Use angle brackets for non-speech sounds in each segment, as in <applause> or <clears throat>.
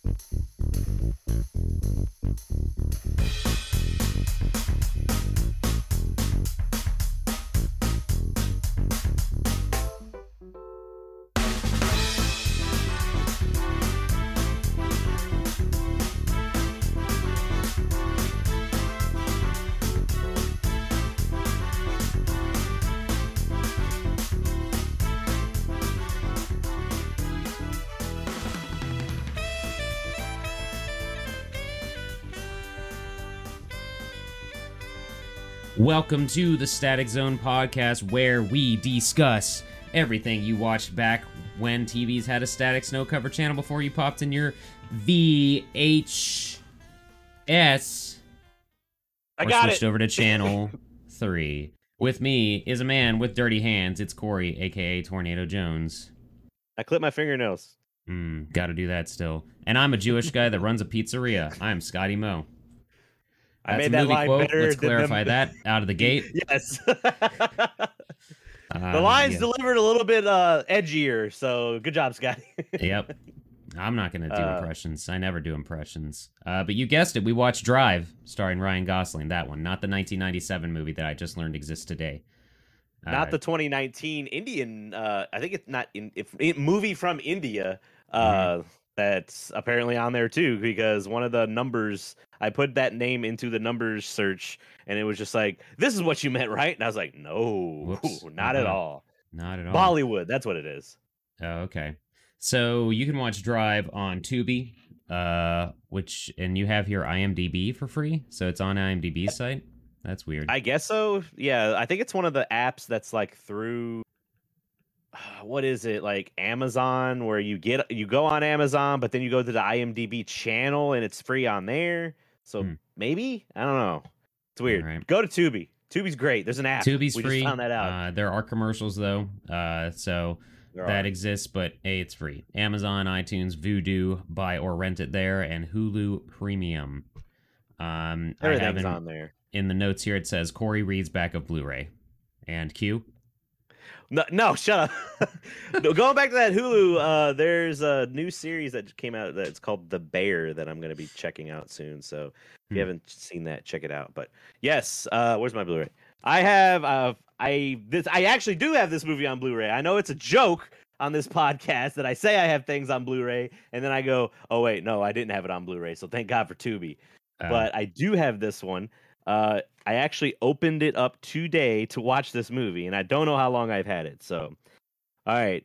Thank you. Welcome to the Static Zone podcast, where we discuss everything you watched back when TVs had a static snow cover channel before you popped in your VHS. I or switched it. over to <laughs> channel three. With me is a man with dirty hands. It's Corey, aka Tornado Jones. I clip my fingernails. Mm, gotta do that still. And I'm a Jewish guy that runs a pizzeria. I'm Scotty Moe. I made a that movie line quote. better Let's clarify that out of the gate. <laughs> yes. Uh, the lines yeah. delivered a little bit uh, edgier, so good job, Scotty. <laughs> Yep. I'm not gonna do Uh, impressions. I never do impressions. Uh, but you guessed it. We watched Drive, starring Ryan Gosling. That one, not the 1997 movie that I just learned exists today. not Uh, the 2019 Indian. Uh, I think it's not in if it, movie from India. Uh, Mm-hmm. That's apparently on there too because one of the numbers I put that name into the numbers search and it was just like this is what you meant, right? And I was like, no, Whoops. <laughs> not at Uh-uh. all. not at all. Bollywood, that's what it is. Oh, okay. So you can watch Drive on Tubi, uh, which and you have here IMDb for free, so it's on IMDb site. That's weird. I guess so. Yeah, I think it's one of the apps that's like through <sighs> what is it like Amazon where you get you go on Amazon, but then you go to the IMDb channel and it's free on there. So Hmm. maybe I don't know. It's weird. Alright. Go to Tubi. Tubi's great. There's an app. Tubi's we free. Found that out. Uh, there are commercials though, uh, so There that are. exists, but a it's free. Amazon, iTunes, Vudu, buy or rent it there, and Hulu Premium. Um, I have Everything's in, on there. in the notes here. It says Corey reads back of Blu-ray, and Q. No, no, shut up. <laughs> no, going back to that Hulu, uh, there's a new series that came out that's called The Bear that I'm going to be checking out soon. So if Hmm. you haven't seen that, check it out. But yes, uh, where's my Blu-ray? I have, uh, I this, I actually do have this movie on Blu-ray. I know it's a joke on this <laughs> podcast that I say I have things on Blu-ray, and then I go, oh wait, no, I didn't have it on Blu-ray. So thank God for Tubi Uh, but I do have this one. Uh, I actually opened it up today to watch this movie, and I don't know how long I've had it. So, all right.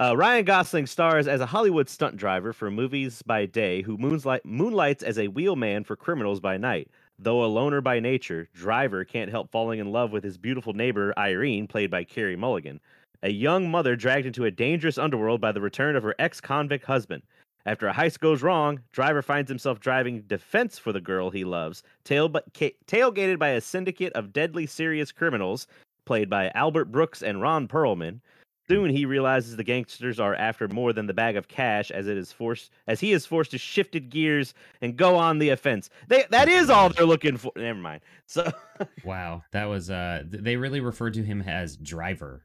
Uh, Ryan Gosling stars as a Hollywood stunt driver for movies by day who moonlight, moonlights as a wheelman for criminals by night. Though a loner by nature, Driver can't help falling in love with his beautiful neighbor, Irene, played by Carey Mulligan, a young mother dragged into a dangerous underworld by the return of her ex convict husband. After a heist goes wrong, Driver finds himself driving defense for the girl he loves, tail- ca- tailgated by a syndicate of deadly serious criminals, played by Albert Brooks and Ron Perlman. Soon he realizes the gangsters are after more than the bag of cash, as it is forced as he is forced to shifted gears and go on the offense. They that is all they're looking for. Never mind. So <laughs> Wow, that was uh th- they really referred to him as driver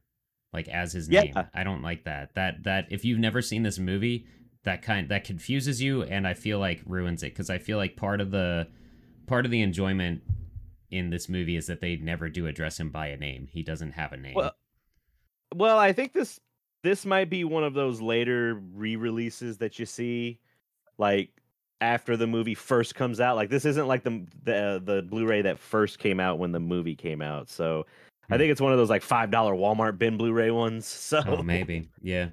like as his Yeah. name. I don't like that. That that if you've never seen this movie, that kind that confuses you and I feel like ruins it cuz I feel like part of the part of the enjoyment in this movie is that they never do address him by a name. He doesn't have a name. Well, Well, I think this this might be one of those later re-releases that you see like after the movie first comes out. Like this isn't like the the the Blu-ray that first came out when the movie came out. So I Hmm. think it's one of those like $5 Walmart bin Blu-ray ones. <laughs> So oh, maybe. Yeah.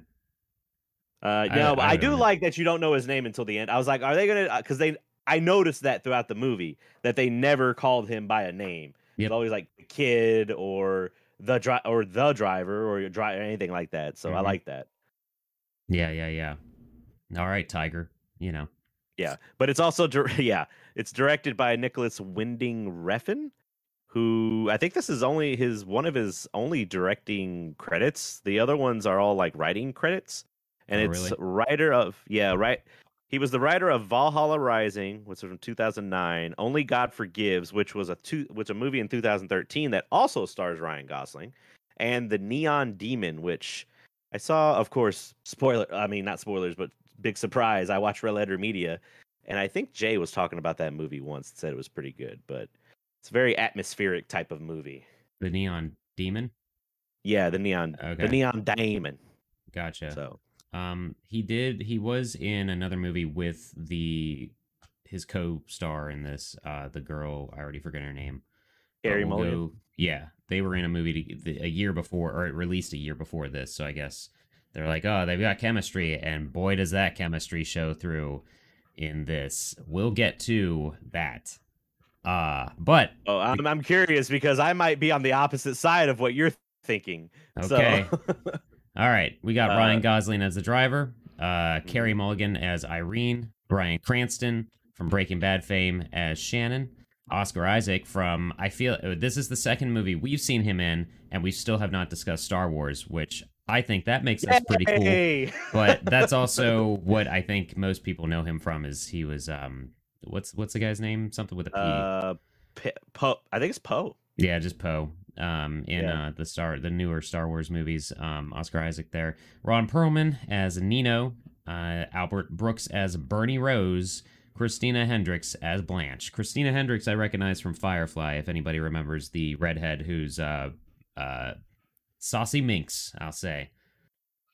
Uh, I- no, but I I, don't know. like that you don't know his name until the end. I was like, are they gonna? Because they, I noticed that throughout the movie that they never called him by a name. Yep. It's always like the kid or the dri- or the driver or your driver anything like that. So I Mhm. like that. Yeah, yeah, yeah. All right, Tiger. You know. Yeah, but it's also dir- <laughs> yeah, it's directed by Nicolas Winding Refn, who I think this is only his one of his only directing credits. The other ones are all like writing credits, and Oh, it's really? writer of yeah right. He was the writer of Valhalla Rising, which was from 2009. Only God Forgives, which was a two, which a movie in 2013 that also stars Ryan Gosling, and The Neon Demon, which I saw, of course, spoiler. I mean, not spoilers, but big surprise. I watched Red Letter Media, and I think Jay was talking about that movie once and said it was pretty good. But it's a very atmospheric type of movie. The Neon Demon. Yeah, the neon, Okay. the neon diamond. Gotcha. So Um, he did. He was in another movie with the his co-star in this. Uh, the girl I already forget her name. Carey we'll Mulligan. go- yeah, they were in a movie to, the, a year before, or it released a year before this. So I guess they're like, oh, they've got chemistry, and boy, does that chemistry show through in this. We'll get to that. Uh, but Oh, I'm, I'm curious because I might be on the opposite side of what you're thinking. Okay. So, <laughs> All right, we got Uh, Ryan Gosling as the driver, uh, Carey Mulligan as Irene, Bryan Cranston from Breaking Bad fame as Shannon, Oscar Isaac from I feel uh, this is the second movie we've seen him in, and we still have not discussed Star Wars, which I think that makes us pretty cool. <laughs> But that's also what I think most people know him from is he was um what's what's the guy's name? Something with a P. uh, P- Poe. I think it's Poe. Yeah, just Poe. Um, in Yeah. uh, the star, the newer Star Wars movies, um, Oscar Isaac there, Ron Perlman as Nino, uh, Albert Brooks as Bernie Rose, Christina Hendricks as Blanche. Christina Hendricks, I recognize from Firefly. If anybody remembers the redhead who's uh, uh, saucy minx, I'll say,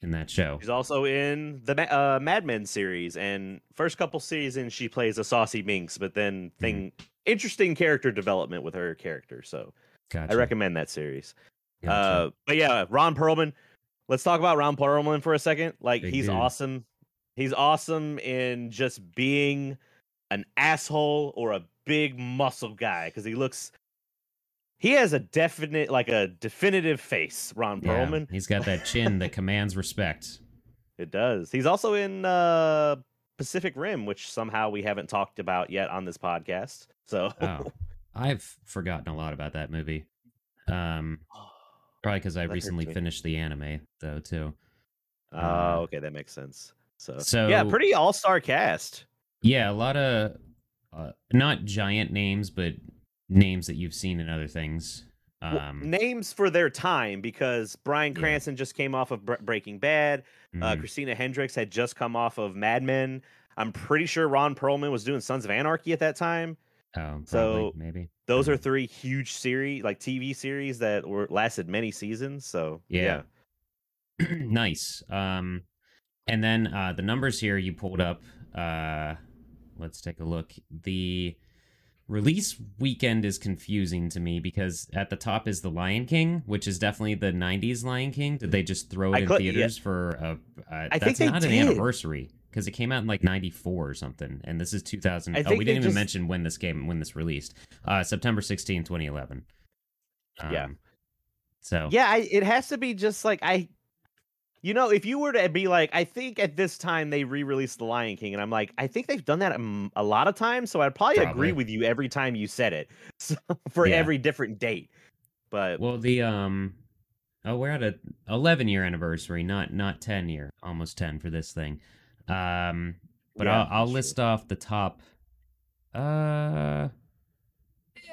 in that show. She's also in the uh, Mad Men series, and first couple seasons she plays a saucy minx, but then thing interesting character development with her character. So Gotcha. I recommend that series. Gotcha. Uh, but yeah, Ron Perlman. Let's talk about Ron Perlman for a second. Like Big he's dude. awesome. He's awesome in just being an asshole or a big muscle guy because he looks. He has a definite, like a definitive face. Ron Yeah, Perlman. he's got that chin that <laughs> commands respect. It does. He's also in uh, Pacific Rim, which somehow we haven't talked about yet on this podcast. So Oh, <laughs> I've forgotten a lot about that movie. Um, <gasps> probably because I That recently finished the anime though too. Oh, Uh, okay, that makes sense. So, So- yeah, pretty all star cast. Yeah, a lot of uh, not giant names, but names that you've seen in other things. Um, names for their time because Bryan Yeah. Cranston just came off of Bre- Breaking Bad. Uh, mhm. Christina Hendricks had just come off of Mad Men. I'm pretty sure Ron Perlman was doing Sons of Anarchy at that time. Oh, probably, so, maybe. Those are three huge series, like TV series that were lasted many seasons. So Yeah. <clears throat> nice. Um, and then uh, the numbers here you pulled up. Uh, let's take a look. The release weekend is confusing to me because at the top is the Lion King, which is definitely the '90s Lion King. Did they just throw it I in cl- yeah. theaters for a? Uh, I that's think they not an did. anniversary because it came out in like '94 or something, and this is 2000. Oh, we didn't even just- mention when this game when this released. Uh, September 16, 2011. Yeah. Um, So Yeah, I, it has to be just like I, you know, if you were to be like, I think at this time they re-released The Lion King, and I'm like, I think they've done that a lot of times, so I'd probably, Probably. agree with you every time you said it, <laughs> so, for Yeah. every different date. But Well, the um, oh, we're at a 11 year anniversary, not not 10 year, almost 10 for this thing. Um, but Yeah, I'll I'll list off the top. Uh,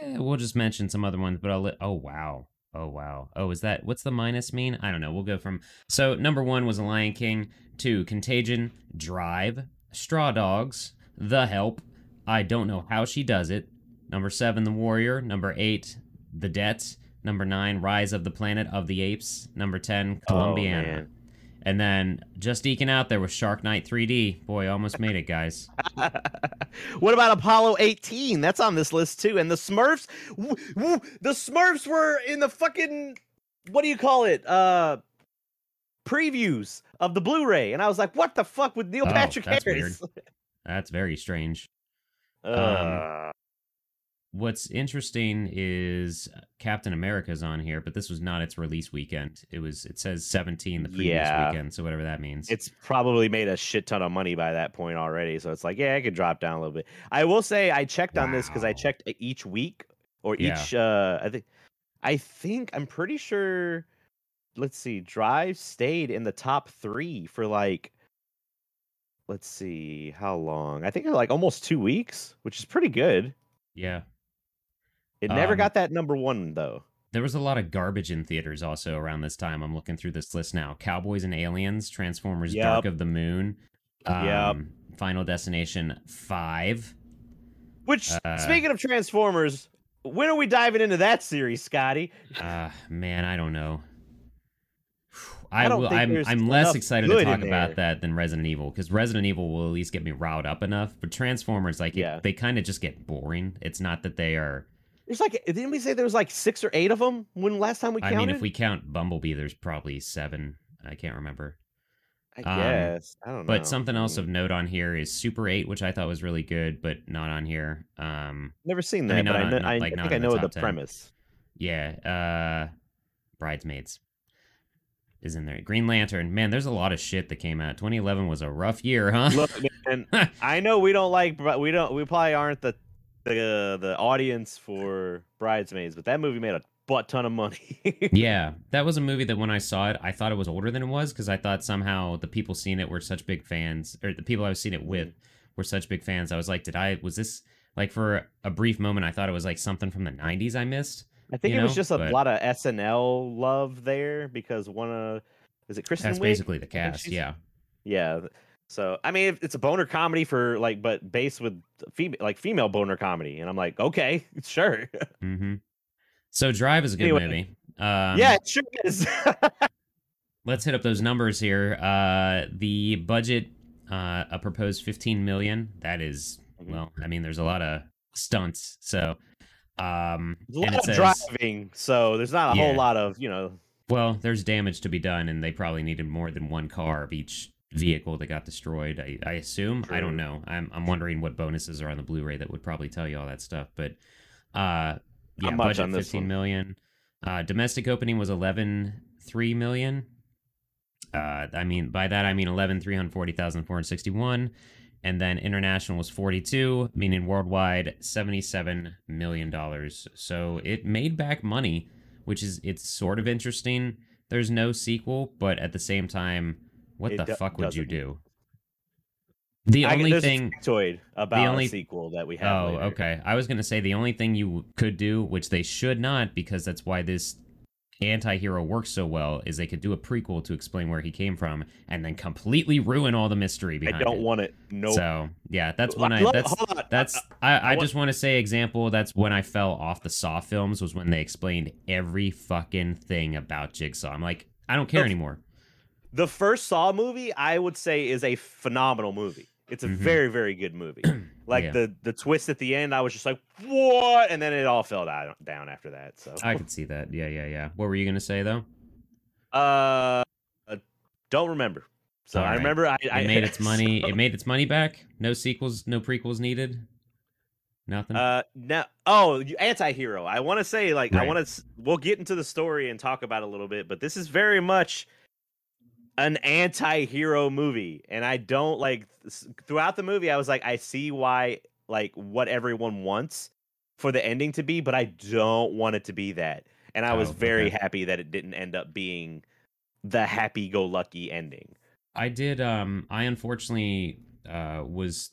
yeah, we'll just mention some other ones, but I'll. Li- oh wow, oh wow, oh is that what's the minus mean? I don't know. We'll go from so number one was a Lion King, two Contagion, Drive, Straw Dogs, The Help. I don't know how she does it. Number seven, The Warrior. Number eight, The Debt. Number nine, Rise of the Planet of the Apes. Number ten, Columbiana. man. And then just eking out there with Shark Night 3D. Boy, almost made it, guys. <laughs> what about Apollo 18? That's on this list too. And the Smurfs, w- w- the Smurfs were in the fucking what do you call it? Uh previews of the Blu-ray, and I was like, what the fuck with Neil Oh, Patrick that's Harris? <laughs> That's very strange. Uh, What's interesting is Captain America's on here, but this was not its release weekend. It was. It says 17 the previous Yeah. weekend, so whatever that means. it's probably made a shit ton of money by that point already. So it's like, yeah, I could drop down a little bit. I will say I checked on this because I checked e- each week or Yeah. each. uh I think, I think I'm pretty sure. Let's see, Drive stayed in the top three for like. Let's see how long. I think like almost two weeks, which is pretty good. yeah. It never Um, got that number one though. there was a lot of garbage in theaters also around this time. I'm looking through this list now. Cowboys and Aliens, Transformers Yep. Dark of the Moon, um, Yep. Final Destination 5. Which, Uh, speaking of Transformers, when are we diving into that series, Scotty? Uh, man, I don't know. <sighs> I, I don't will, I'm, I'm less excited to talk about that than Resident Evil because Resident Evil will at least get me riled up enough. But Transformers, like, it- Yeah. they kind of just get boring. It's not that they are. There's like, didn't we say there was like six or eight of them when last time we I counted? mean, if we count Bumblebee, there's probably seven. I can't remember. I um, guess I don't know. But something else of note on here is Super 8, which I thought was really good, but not on here. Um, never seen I that, mean, but I, know, I, like, I think I in the know the premise. yeah, uh, Bridesmaids is in there. Green Lantern, man, there's a lot of shit that came out. 2011 was a rough year, huh? Look, man, <laughs> I know we don't like, but we don't, we probably aren't the the the audience for Bridesmaids, but that movie made a butt ton of money. <laughs> yeah, that was a movie that when I saw it, I thought it was older than it was because I thought somehow the people seeing it were such big fans, or the people I was seeing it with mm-hmm. were such big fans. I was like, did I, was this, like for a brief moment, I thought it was like something from the 90s I missed. I think it was just a but- lot of SNL love there because one of is it Kristen? That's Wiig? basically the cast, yeah. Yeah. So I mean, it's a boner comedy for like, but based with female, like female boner comedy, and I'm like, okay, <laughs> sure. hmm So Drive is a good Anyway. movie. Um, yeah, it sure is. <laughs> let's hit up those numbers here. Uh, the budget, uh, a proposed 15 million. That is, Mhm. well, I mean, there's a lot of stunts. So, um, a lot of says, driving, so there's not a Yeah. whole lot of you know. well, there's damage to be done, and they probably needed more than one car of each vehicle that got destroyed. I, I assume. I don't know. I'm, I'm wondering what bonuses are on the Blu-ray that would probably tell you all that stuff. But, uh, yeah, much budget on this 15 one. million. Uh, domestic opening was 11 3 million. Uh, I mean, by that I mean 11 340,461. And then international was 42, meaning worldwide 77 million dollars. So it made back money, which is it's sort of interesting. There's no sequel, but at the same time, what It the fuck would you do? The I- only thing factoid about only- a sequel that we have. Oh, later. okay. I was going to say the only thing you could do, which they should not, because that's why this anti-hero works so well, is they could do a prequel to explain where he came from, and then completely ruin all the mystery behind. I don't it. want it. No. So yeah, that's when I. That's that's. Uh, I, I just want to say example. That's when I fell off the Saw films was when they explained every fucking thing about Jigsaw. I'm like, I don't care anymore. The first Saw movie, I would say, is a phenomenal movie. It's a Mhm. very, very good movie. <clears throat> Like Yeah. the the twist at the end, I was just like, "What?" And then it all fell down, after that. So, I could see that. Yeah, yeah, yeah. What were you gonna say though? uh, don't remember. So I right. remember I, I It made <laughs> its money. so, It made its money back. No sequels. No prequels needed. Nothing. uh, no. oh, you- anti-hero. I want to say, like, I want to. We'll get into the story and talk about it a little bit, but this is very much an anti-hero movie, and I don't like. s- Throughout the movie, I was like, I see why, like, what everyone wants for the ending to be, but I don't want it to be that. And I was Oh, very okay. happy that it didn't end up being the happy-go-lucky ending. I did. Um, I unfortunately uh, was.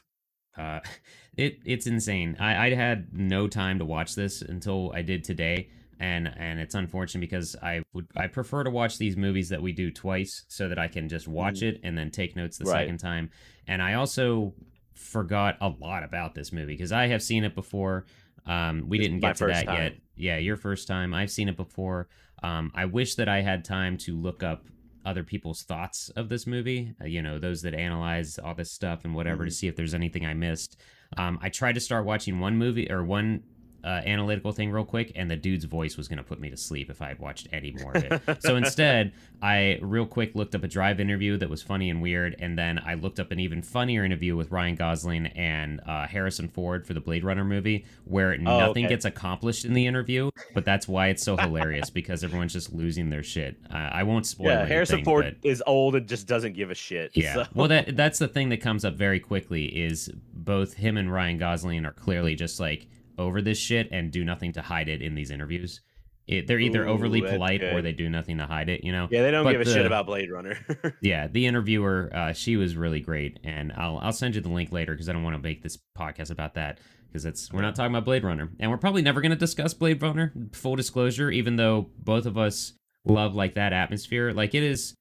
Uh, <laughs> it it's insane. I I had no time to watch this until I did today, and and it's unfortunate because I would I prefer to watch these movies that we do twice so that I can just watch it and then take notes the Mm. Right. second time. And I also forgot a lot about this movie because I have seen it before. Um, we This didn't get to that yet. Yeah, your first time. I've seen it before. Um, I wish that I had time to look up other people's thoughts of this movie. Uh, you know, those that analyze all this stuff and whatever to Mhm. see if there's anything I missed. Um, I tried to start watching one movie or one uh, analytical thing real quick, and the dude's voice was going to put me to sleep if I had watched any more of it. <laughs> so instead, I real quick looked up a drive interview that was funny and weird, and then I looked up an even funnier interview with Ryan Gosling and uh, Harrison Ford for the Blade Runner movie, where nothing Oh, okay. gets accomplished in the interview, but that's why it's so hilarious because everyone's just losing their shit. Uh, I won't spoil. yeah, Harrison Ford but- is old and just doesn't give a shit. yeah. so- Well, that that's the thing that comes up very quickly is both him and Ryan Gosling are clearly just like over this shit and do nothing to hide it in these interviews. it, they're either overly Ooh, that's polite or they do nothing to hide it. You know. Yeah, they don't But give a shit about Blade Runner. <laughs> Yeah, the interviewer, uh, she was really great, and I'll I'll send you the link later because I don't want to make this podcast about that because it's we're not talking about Blade Runner, and we're probably never going to discuss Blade Runner. Full disclosure, even though both of us love like that atmosphere, like it is.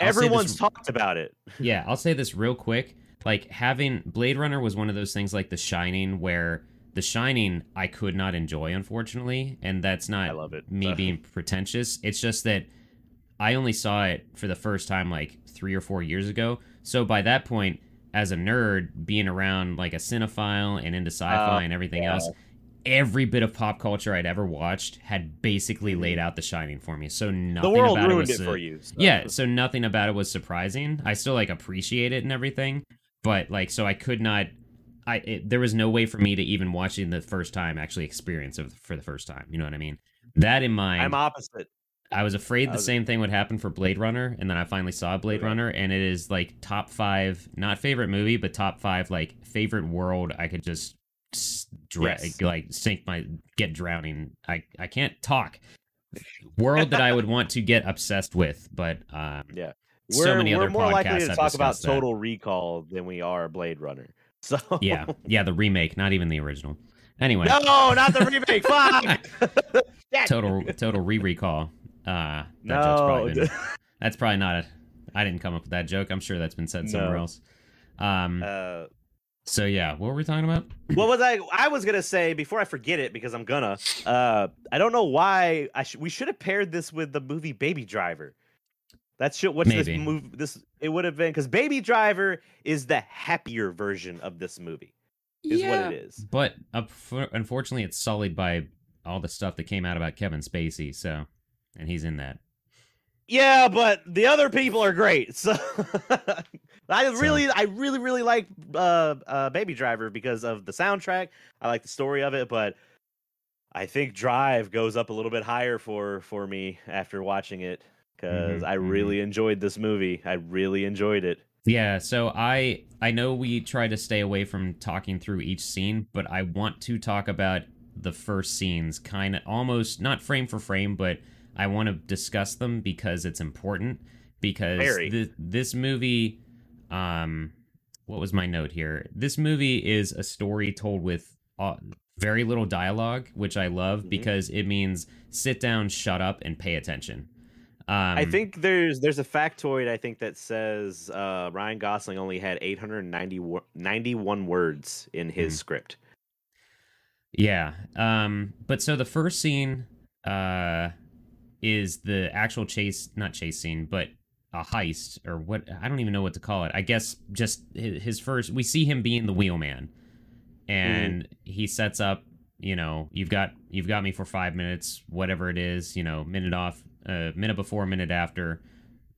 I'll say this- Everyone's talked about it. <laughs> yeah, I'll say this real quick. Like having Blade Runner was one of those things like The Shining, where The Shining I could not enjoy, unfortunately, and that's not I love it. me <laughs> being pretentious. It's just that I only saw it for the first time like three or four years ago. So by that point, as a nerd, being around like a cinephile and into sci-fi Oh, and everything yeah. else, every bit of pop culture I'd ever watched had basically laid Mhm. out The Shining for me. So nothing about ruined it it for uh, you. so- yeah, so nothing about it was surprising. I still like appreciate it and everything, but like so I could not I it, there was no way for me to even watching the first time actually experience it for the first time. You know what I mean? That in mind, I'm opposite. I was afraid the was- same thing would happen for Blade Runner, and then I finally saw Blade. Runner, and it is like top five, not favorite movie, but top five like favorite world. I could just dra- Yes. like sink my get drowning. I I can't talk. World that I would want to get obsessed with, but um, Yeah. so We're, many we're other more likely podcasts to have talk about that. Total Recall than we are Blade Runner. <laughs> So yeah, yeah, the remake, not even the original. Anyway, no, not the remake. Fuck. <laughs> Total total re recall. Uh, that joke's No. probably been, that's probably not I didn't come up with that joke. I'm sure that's been said somewhere No. else. Um. Uh, So yeah, what were we talking about? <laughs> what was I? I was gonna say before I forget it because I'm gonna. Uh, I don't know why. I sh- we should have paired this with the movie Baby Driver. That should what's Maybe. this move? This it would have been because Baby Driver is the happier version of this movie. Is what it is. But uh, for, unfortunately, it's sullied by all the stuff that came out about Kevin Spacey. So, and he's in that. Yeah, but the other people are great. So <laughs> I So- really, I really, really like uh, uh, Baby Driver because of the soundtrack. I like the story of it, but I think Drive goes up a little bit higher for for me after watching it because Mhm, I really enjoyed this movie. I really enjoyed it. Yeah, so I I know we try to stay away from talking through each scene, but I want to talk about the first scenes kind of almost not frame for frame, but I want to discuss them because it's important because thi- this movie um what was my note here? This movie is a story told with uh, very little dialogue, which I love Mhm. because it means sit down, shut up and pay attention. Um, I think there's there's a factoid I think that says uh, Ryan Gosling only had 890 wo- 91 words in his Mhm. script. Yeah. Um but so the first scene uh is the actual chase not chase scene, but a heist or what I don't even know what to call it. I guess just his first we see him being the wheelman. And he sets up, you know, you've got you've got me for 5 minutes, whatever it is, you know, minute off, uh minute before, a minute after.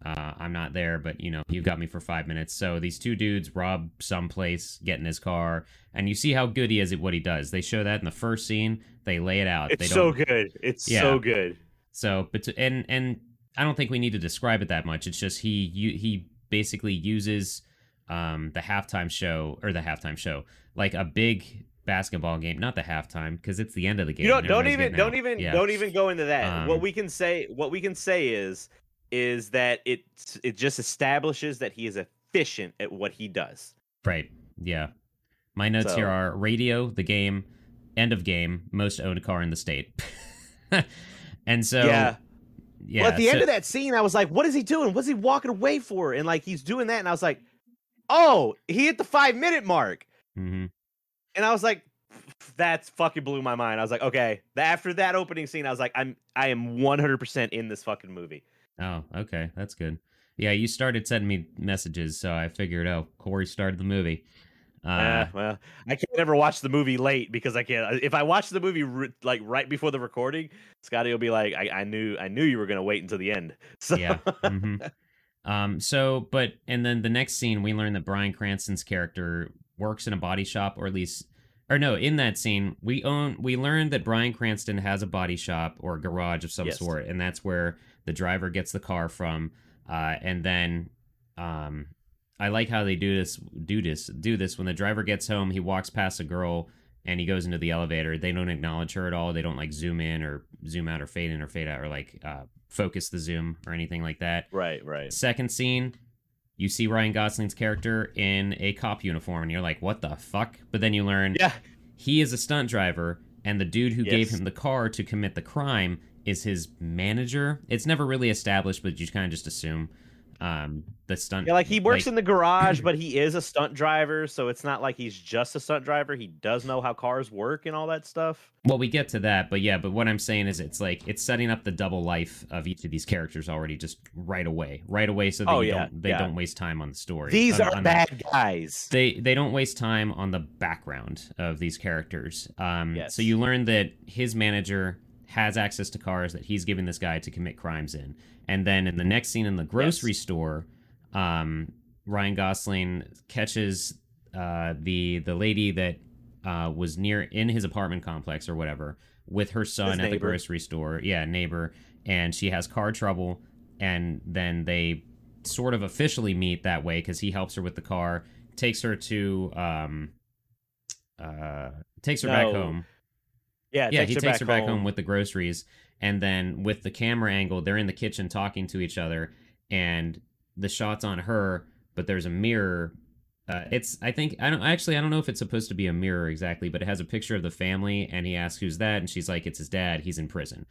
Uh, I'm not there, but you know, you've got me for five minutes. So these two dudes rob someplace, get in his car, and you see how good he is at what he does. They show that in the first scene. They lay it out. they It's so good. It's Yeah. so good. So, but to, and and I don't think we need to describe it that much. It's just he you, he basically uses um the halftime show or the halftime show like a big basketball game, not the halftime because it's the end of the game. You don't don't even don't out. even Yeah. don't even go into that. Um, what we can say what we can say is is that it it just establishes that he is efficient at what he does. Right. Yeah. My notes here are radio, the game, end of game, most owned car in the state. <laughs> and so yeah. yeah. well, at the so- end of that scene, I was like, "What is he doing? What's he walking away for?" And like he's doing that, and I was like, "Oh, he hit the five minute mark." Mm Mhm. And I was like, "That's fucking blew my mind." I was like, "Okay." After that opening scene, I was like, "I'm I am 100 percent in this fucking movie." Oh, okay, that's good. Yeah, you started sending me messages, so I figured, oh, Corey started the movie. Uh, Uh, well, I can't ever watch the movie late because I can't. If I watch the movie ri- like right before the recording, Scotty will be like, "I, I knew, I knew you were gonna wait until the end." <laughs> So Yeah. hmm Um. So, but and then the next scene, we learn that Bryan Cranston's character works in a body shop, or at least, or no, in that scene, we own we learned that Bryan Cranston has a body shop or garage of some Yes. sort, and that's where the driver gets the car from. Uh, and then, um, I like how they do this, do this, do this. When the driver gets home, he walks past a girl and he goes into the elevator. They don't acknowledge her at all. They don't like zoom in or zoom out or fade in or fade out or like uh, focus the zoom or anything like that. Right, right. Second scene, you see Ryan Gosling's character in a cop uniform, and you're like, "What the fuck?" But then you learn Yeah. he is a stunt driver, and the dude who gave him the car to commit the crime is his manager. It's never really established, but you kind of just assume um, the stunt. Yeah, like he works like- in the garage, but <clears throat> he is a stunt driver, so it's not like he's just a stunt driver. He does know how cars work and all that stuff. Well, we get to that, but yeah, but what I'm saying is it's like it's setting up the double life of each of these characters already just right away. Right away so that Oh, yeah, don't they yeah. don't waste time on the story. These on- are on the- bad guys. they they don't waste time on the background of these characters. Um, Yes. So you learn that his manager has access to cars that he's giving this guy to commit crimes in, and then in the next scene in the grocery store, um, Ryan Gosling catches uh, the the lady that uh, was near in his apartment complex or whatever with her son at the grocery store. Yeah, neighbor, and she has car trouble, and then they sort of officially meet that way because he helps her with the car, takes her to um, uh, takes her back home. Yeah, Yeah, takes he her takes back her back home with the groceries, and then with the camera angle, they're in the kitchen talking to each other, and the shot's on her, but there's a mirror. Uh, it's I think I don't actually I don't know if it's supposed to be a mirror exactly, but it has a picture of the family, and he asks who's that, and she's like it's his dad. He's in prison.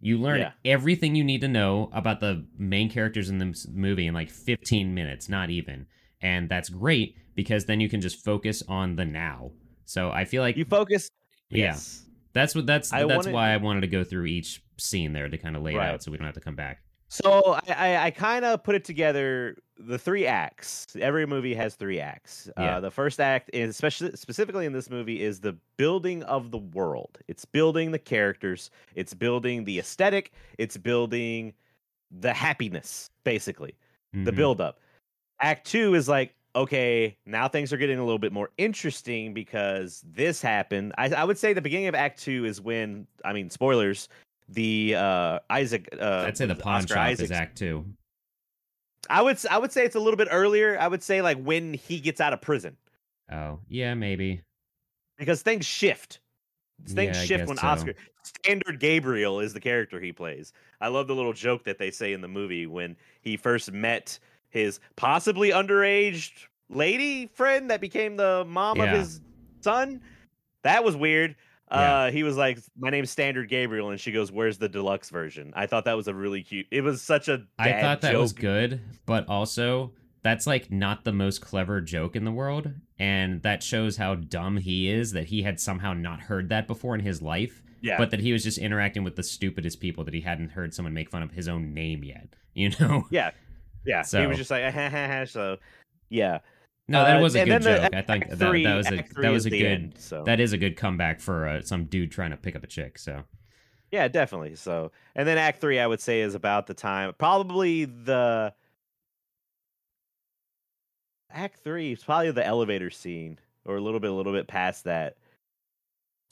You learn Yeah. everything you need to know about the main characters in the movie in like 15 minutes, not even, and that's great because then you can just focus on the now. So I feel like You focus. Yeah. Yes. That's what that's I that's wanted- why I wanted to go through each scene there to kind of lay it out so we don't have to come back. So I, I, I kind of put it together. The three acts. Every movie has three acts. Yeah. Uh, the first act, is especially specifically in this movie, is the building of the world. It's building the characters. It's building the aesthetic. It's building the happiness, basically. the Mhm. build up. Act two is like, okay, now things are getting a little bit more interesting because this happened. I, I would say the beginning of Act two is when, I mean, spoilers. The uh Isaac, uh, I'd say the pawn Oscar shop is Act Two. I would, I would say it's a little bit earlier. I would say like when he gets out of prison Oh yeah, maybe. because things shift. Things Yeah, shift when so. Oscar Standard Gabriel is the character he plays. I love the little joke that they say in the movie when he first met his possibly underage lady friend that became the mom Yeah. of his son. That was weird. Yeah. Uh, he was like, "My name's Standard Gabriel," and she goes, "Where's the deluxe version?" I thought that was a really cute. It was such a. I thought that joke. was good, but also that's like not the most clever joke in the world, and that shows how dumb he is that he had somehow not heard that before in his life, Yeah, but that he was just interacting with the stupidest people that he hadn't heard someone make fun of his own name yet. <laughs> You know? yeah, yeah. so. he was just like, "Ha, ha, ha," so yeah. No, that Uh, was a good then the joke. I think that, three- that was a that was a good end, so that is a good comeback for uh, some dude trying to pick up a chick. So Yeah, definitely. So, and then Act Three, I would say, is about the time, probably the Act Three is probably the elevator scene, or a little bit, a little bit past that.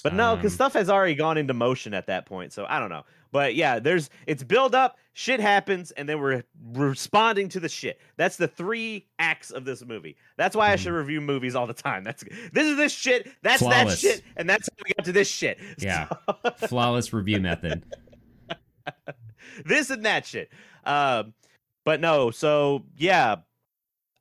But no, because Um, stuff has already gone into motion at that point. So I don't know. But yeah, there's it's build up, shit happens, and then we're responding to the shit. That's the three acts of this movie. That's why I should review movies all the time. That's this is this shit, that's Flawless. that shit, and that's how we got to this shit. <laughs> Yeah. So- flawless review method. <laughs> this and that shit. Um, but no, so yeah,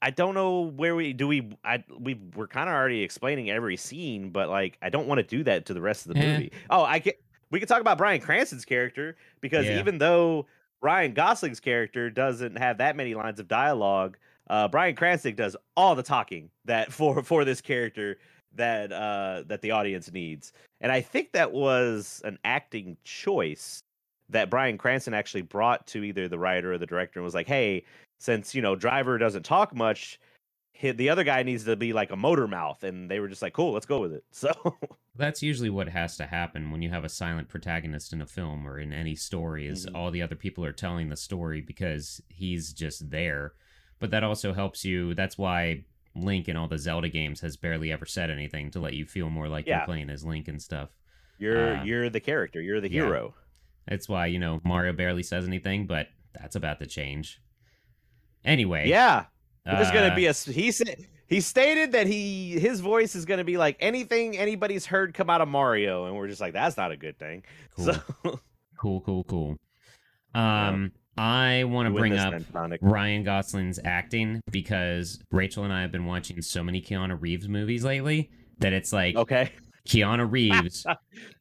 I don't know where we do we. I we we're kind of already explaining every scene, but like I don't want to do that to the rest of the Eh. movie. Oh, I get. We could talk about Bryan Cranston's character because Yeah. even though Ryan Gosling's character doesn't have that many lines of dialogue, uh, Bryan Cranston does all the talking that <laughs> for for this character that uh that the audience needs. And I think that was an acting choice that Bryan Cranston actually brought to either the writer or the director and was like, "Hey, since you know Driver doesn't talk much, the other guy needs to be like a motor mouth." And they were just like, "Cool, let's go with it." <laughs> So That's usually what has to happen when you have a silent protagonist in a film or in any story is Mhm. all the other people are telling the story because he's just there. But that also helps you. That's why Link in all the Zelda games has barely ever said anything to let you feel more like Yeah. you're playing as Link and stuff. you're Uh, you're the character, you're the yeah. hero. That's why, you know, Mario barely says anything, but that's about to change. Anyway. Yeah, there's uh, gonna be a he said he stated that he his voice is gonna be like anything anybody's heard come out of Mario, and we're just like that's not a good thing. Cool. So Cool, cool, cool. Um, I want to bring up Ryan Gosling's acting because Rachel and I have been watching so many Keanu Reeves movies lately that it's like Okay. Keanu <laughs> Reeves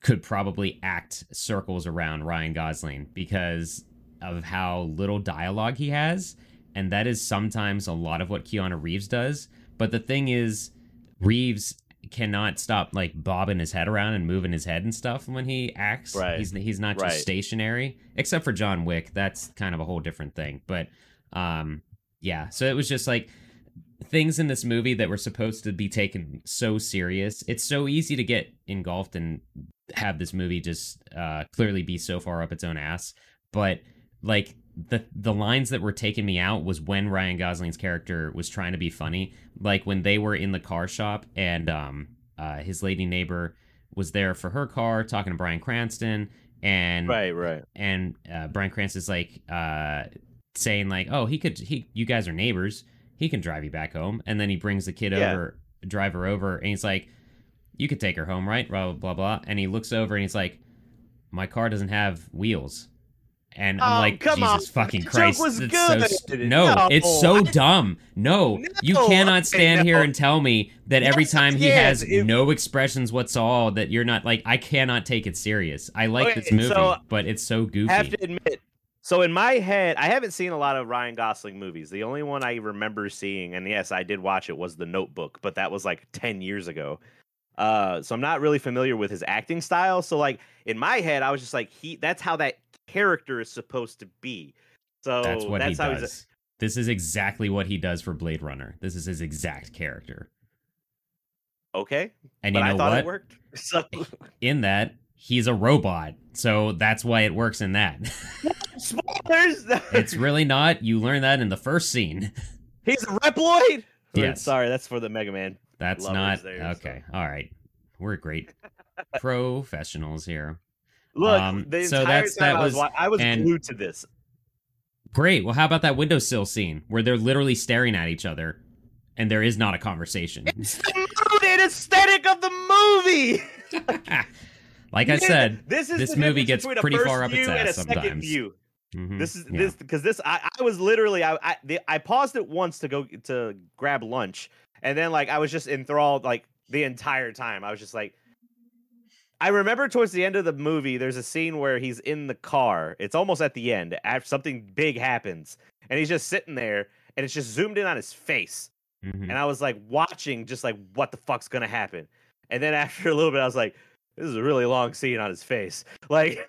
could probably act circles around Ryan Gosling because of how little dialogue he has. And that is sometimes a lot of what Keanu Reeves does. But the thing is, Reeves cannot stop like bobbing his head around and moving his head and stuff when he acts. Right. He's he's not just Right. stationary, except for John Wick. That's kind of a whole different thing. But um, yeah. So it was just like things in this movie that were supposed to be taken so serious. It's so easy to get engulfed and have this movie just uh, clearly be so far up its own ass. But like the the lines that were taking me out was when Ryan Gosling's character was trying to be funny. Like when they were in the car shop and um uh, his lady neighbor was there for her car talking to Bryan Cranston and Right, right. and uh, Bryan Cranston's like uh, saying like, "Oh, he could he you guys are neighbors. He can drive you back home." And then he brings the kid Yeah. over, drive her over, and he's like, "You could take her home, right?" Blah blah blah. And he looks over and he's like, "My car doesn't have wheels." And I'm Oh, like, Jesus on. fucking Christ! so st- no, No. it's so dumb. No, you cannot stand here and tell me that every Yes, time he has If- no expressions whatsoever that you're not like I cannot take it serious. I like Okay, this movie, so but it's so goofy. I have to admit. So in my head, I haven't seen a lot of Ryan Gosling movies. The only one I remember seeing, and yes, I did watch it, was The Notebook, but that was like ten years ago. Uh, so I'm not really familiar with his acting style. So like in my head, I was just like, he that's how that character is supposed to be. So That's what he how does. he's This is exactly what he does for Blade Runner. This is his exact character. okay. And but you know I thought what? it worked. <laughs> So In that, he's a robot. So that's why it works in that. <laughs> <laughs> spoilers. it's really not. You learn that in the first scene. he's a Reploid. Yes. Sorry, that's for the Mega Man. That's not there, so. okay. All right. We're great professionals here. Look, Um, the so entire that's- time that I was was- I was and- glued to this. Great. Well, how about that windowsill scene where they're literally staring at each other and there is not a conversation? It's the mood and aesthetic of the movie. <laughs> like I said, this is this movie gets pretty far up its ass sometimes. view. mhm, This is yeah. this because this I, I was literally I I, the, I paused it once to go to grab lunch and then like I was just enthralled like the entire time. I was just like I remember towards the end of the movie there's a scene where he's in the car. It's almost at the end after something big happens and he's just sitting there and it's just zoomed in on his face. Mhm. And I was like watching just like what the fuck's going to happen. And then <laughs> after a little bit I was like this is a really long scene on his face. <laughs> Like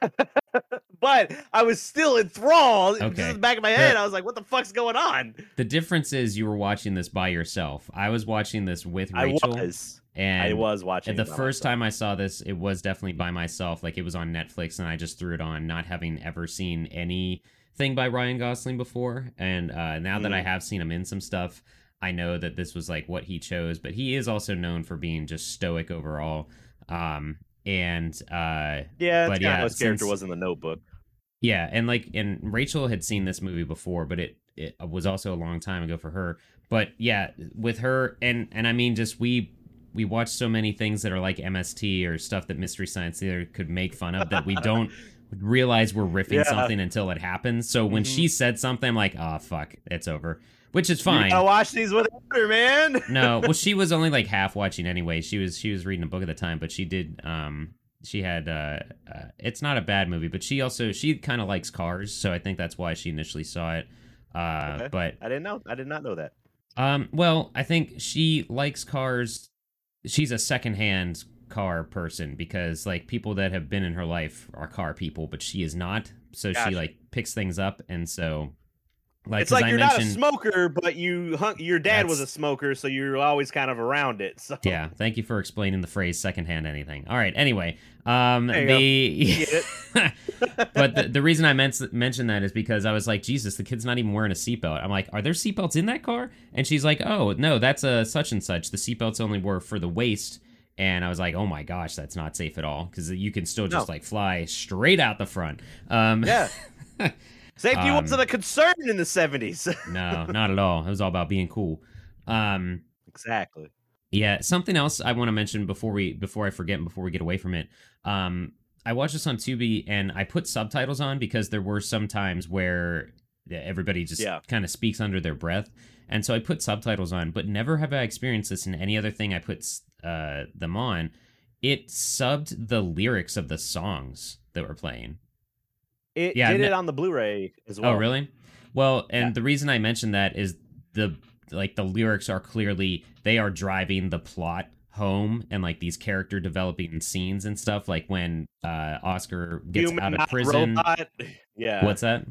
<laughs> but I was still enthralled. Just Okay. in the back of my head, I was like, what the fuck's going on? The difference is you were watching this by yourself. I was watching this with I Rachel. was. And I was watching. the first myself. time I saw this, it was definitely by myself. Like it was on Netflix, and I just threw it on, not having ever seen anything by Ryan Gosling before. And uh, now that I Mm. have seen him in some stuff, I know that this was like what he chose. But he is also known for being just stoic overall. Um, and uh, Yeah, but yeah, his character was in the notebook. yeah, and like and Rachel had seen this movie before, but it it was also a long time ago for her. But yeah, with her and and I mean just we we watch so many things that are like MST or stuff that Mystery Science Theater could make fun of that we <laughs> don't realize we're riffing Yeah. something until it happens. So when Mhm. she said something, I'm like, oh fuck, it's over. Which is fine. gotta watch these with her, man. <laughs> no, well, she was only like half watching anyway. She was she was reading a book at the time, but she did. Um, she had. Uh, uh it's not a bad movie, but she also she kind of likes cars, so I think that's why she initially saw it. Uh, Okay. but I didn't know. I did not know that. um, well, I think she likes cars. She's a secondhand car person because like people that have been in her life are car people, but she is not. So she like picks things up, and so like it's like I you're not a smoker, but you hung, your dad was a smoker, so you're always kind of around it. So Yeah, thank you for explaining the phrase secondhand anything. All right, anyway, um There you go. the <laughs> but the, the reason I men- mentioned that is because I was like, Jesus, the kid's not even wearing a seatbelt. I'm like, are there seatbelts in that car? And she's like, Oh no, that's a such and such. The seatbelts only were for the waist. And I was like, Oh my gosh, that's not safe at all because you can still just No. like fly straight out the front. Um, yeah. <laughs> Safety Um, wasn't a concern in the '70s. <laughs> no, not at all. It was all about being cool. Um, exactly. Yeah, something else I want to mention before we before I forget and before we get away from it. Um I watched this on Tubi and I put subtitles on because there were some times where everybody just Yeah. kind of speaks under their breath. And so I put subtitles on, but never have I experienced this in any other thing I put uh, them on. It subbed the lyrics of the songs that were playing. It Yeah, did it on the Blu-ray as well. Oh, really? Well, and Yeah. the reason I mentioned that is the like the lyrics are clearly they are driving the plot home and like these character developing scenes and stuff like when uh Oscar gets Human, out of prison. robot. <sighs> Yeah. What's that?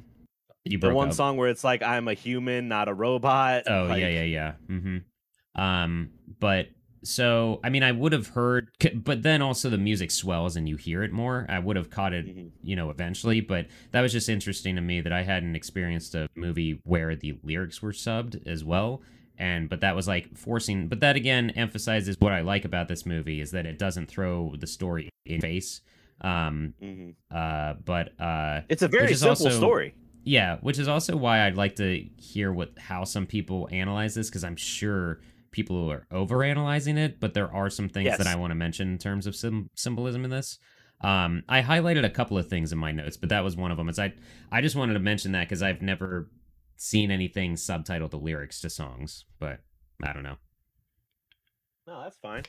You the one up. song where it's like I'm a human, not a robot. Oh like, yeah, yeah, yeah. Mm-hmm. Um, but so I mean, I would have heard, but then also the music swells and you hear it more. I would have caught it, Mhm. you know, eventually. But that was just interesting to me that I hadn't experienced a movie where the lyrics were subbed as well. And but that was like forcing. But that again emphasizes what I like about this movie is that it doesn't throw the story in face. Um. Mhm. Uh. But uh. It's a very simple also- story. Yeah, which is also why I'd like to hear what how some people analyze this because I'm sure people who are over analyzing it, but there are some things Yes. that I want to mention in terms of sim- symbolism in this. Um, I highlighted a couple of things in my notes, but that was one of them. Is I I just wanted to mention that because I've never seen anything subtitled the lyrics to songs, but I don't know. No, that's fine.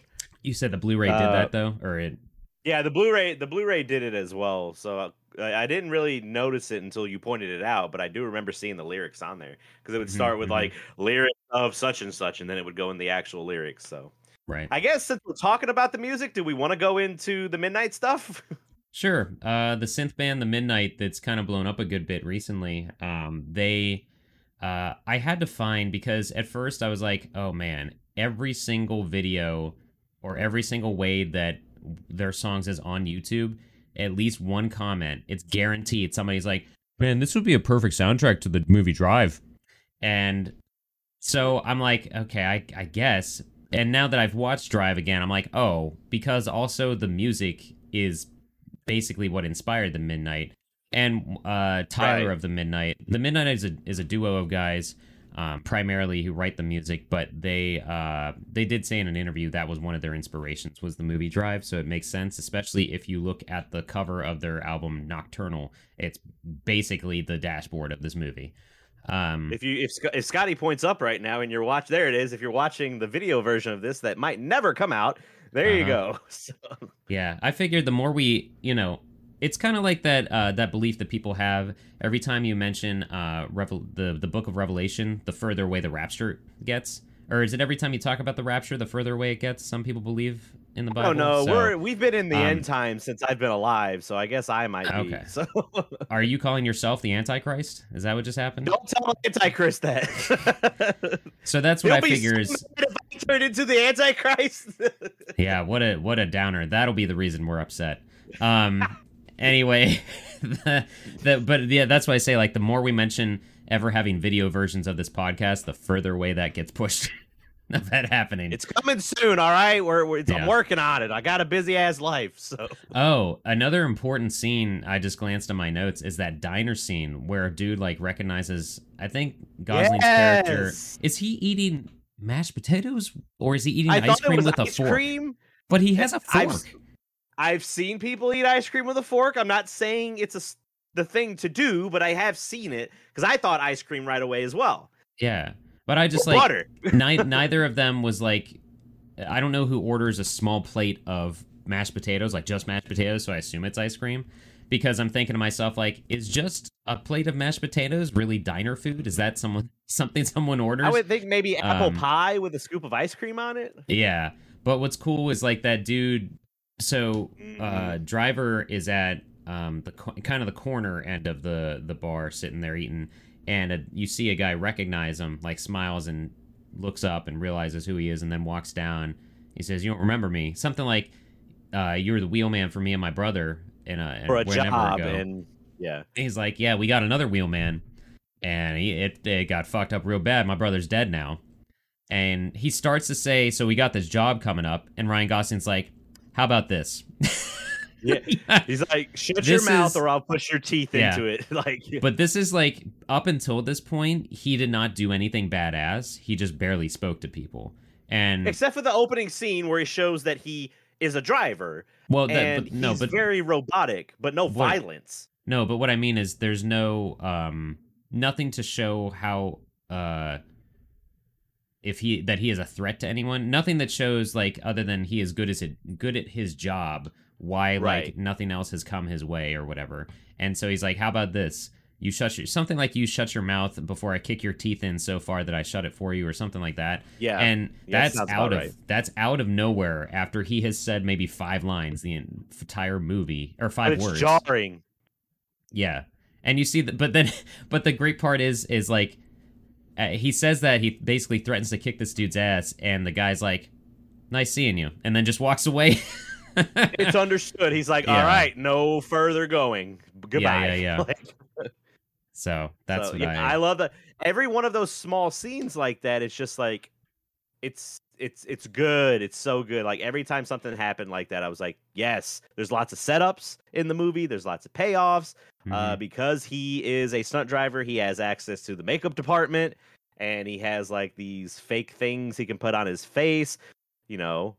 You said the Blu-ray did Uh, that though, or it? Yeah, the Blu-ray the Blu-ray did it as well. So uh, I, I didn't really notice it until you pointed it out, but I do remember seeing the lyrics on there because it would Mhm, start with mhm. like lyrics of such and such, and then it would go in the actual lyrics. So Right. I guess since we're talking about the music, do we want to go into the midnight stuff? <laughs> Sure. Uh, the synth band, The Midnight, that's kind of blown up a good bit recently. Um, they, uh, I had to find because at first I was like, oh man, every single video or every single way that their songs is on YouTube, at least one comment, it's guaranteed. Somebody's like, man, this would be a perfect soundtrack to the movie Drive. And so I'm like, okay, I, I guess. And now that I've watched Drive again, I'm like, oh, because also the music is basically what inspired the Midnight. And uh, Tyler Right. of the Midnight, the Midnight is a is a duo of guys, um, primarily who write the music, but they uh, they did say in an interview that was one of their inspirations was the movie Drive, so it makes sense, especially if you look at the cover of their album Nocturnal. It's basically the dashboard of this movie. Um, if you if, Sc- if Scotty points up right now and you're watch there it is. If you're watching the video version of this that might never come out, there you Uh-huh. go. <laughs> So, Yeah, I figured the more we, you know, it's kind of like that uh, that belief that people have every time you mention uh, Revel- the the Book of Revelation, the further away the rapture gets, or is it every time you talk about the rapture, the further away it gets? Some people believe in the Bible. oh no, so we're we've been in the um, end time since I've been alive, so I guess I might be. Okay. So <laughs> are you calling yourself the Antichrist? Is that what just happened? don't tell Antichrist that. <laughs> So that's what He'll I be figure so is I turn into the Antichrist. <laughs> yeah what a what a downer that'll be the reason we're upset um anyway the, <laughs> the, but yeah that's why i say like the more we mention ever having video versions of this podcast the further away that gets pushed <laughs> of that happening it's coming soon, all right. We're, we're Yeah. I'm working on it. I got a busy ass life, so oh another important scene i just glanced at my notes is that diner scene where a dude like recognizes i think gosling's character is he eating mashed potatoes or is he eating I ice cream with a fork cream. but he has a fork I've seen people eat ice cream with a fork. I'm not saying it's a the thing to do, but I have seen it because I thought ice cream right away as well. yeah but i just Or like butter. <laughs> Ni- neither of them was like I don't know who orders a small plate of mashed potatoes, like just mashed potatoes, so I assume it's ice cream. Because I'm thinking to myself, like, is just a plate of mashed potatoes really diner food? Is that someone <laughs> something someone orders? I would think maybe apple Um, pie with a scoop of ice cream on it. Yeah. But what's cool is like that dude. So, uh, driver is at um the co- kind of the corner end of the the bar, sitting there eating, and uh you see a guy recognize him, like smiles and looks up and realizes who he is, and then walks down. He says, "You don't remember me?" Something like, uh, "You were the wheelman for me and my brother." In a, for a job ago." and yeah he's like, "Yeah, we got another wheelman, and he, it it got fucked up real bad. My brother's dead now." And he starts to say, "So we got this job coming up," and Ryan Gosling's like, "How about this?" <laughs> Yeah. he's like shut your mouth is- or i'll push your teeth Yeah. into it <laughs> like but this is like up until this point, he did not do anything badass. He just barely spoke to people, and except for the opening scene where he shows that he is a driver, well, that, and but, no, he's but very robotic, but no What- violence. No, but what I mean is there's no um nothing to show how uh if he that he is a threat to anyone. Nothing that shows like other than he is good as it good at his job, why like nothing else has come his way or whatever. And so he's like, How about this? You shut your something like you shut your mouth before I kick your teeth in so far that I shut it for you or something like that. Yeah, and Yeah, that's out of right. that's out of nowhere after he has said maybe five lines the entire movie or five it's words. jarring. Yeah, and you see that, but then, <laughs> but the great part is, is like, uh, he says that he basically threatens to kick this dude's ass, and the guy's like, "Nice seeing you," and then just walks away. <laughs> It's understood. He's like, Yeah. all right, no further going. Goodbye. yeah, <laughs> yeah. Like, so that's so, what yeah, I. I love that. Every one of those small scenes like that, it's just like, it's it's it's good. It's so good. Like every time something happened like that, I was like, yes. There's lots of setups in the movie. There's lots of payoffs. Uh, Mhm. because he is a stunt driver, he has access to the makeup department, and he has like these fake things he can put on his face. You know,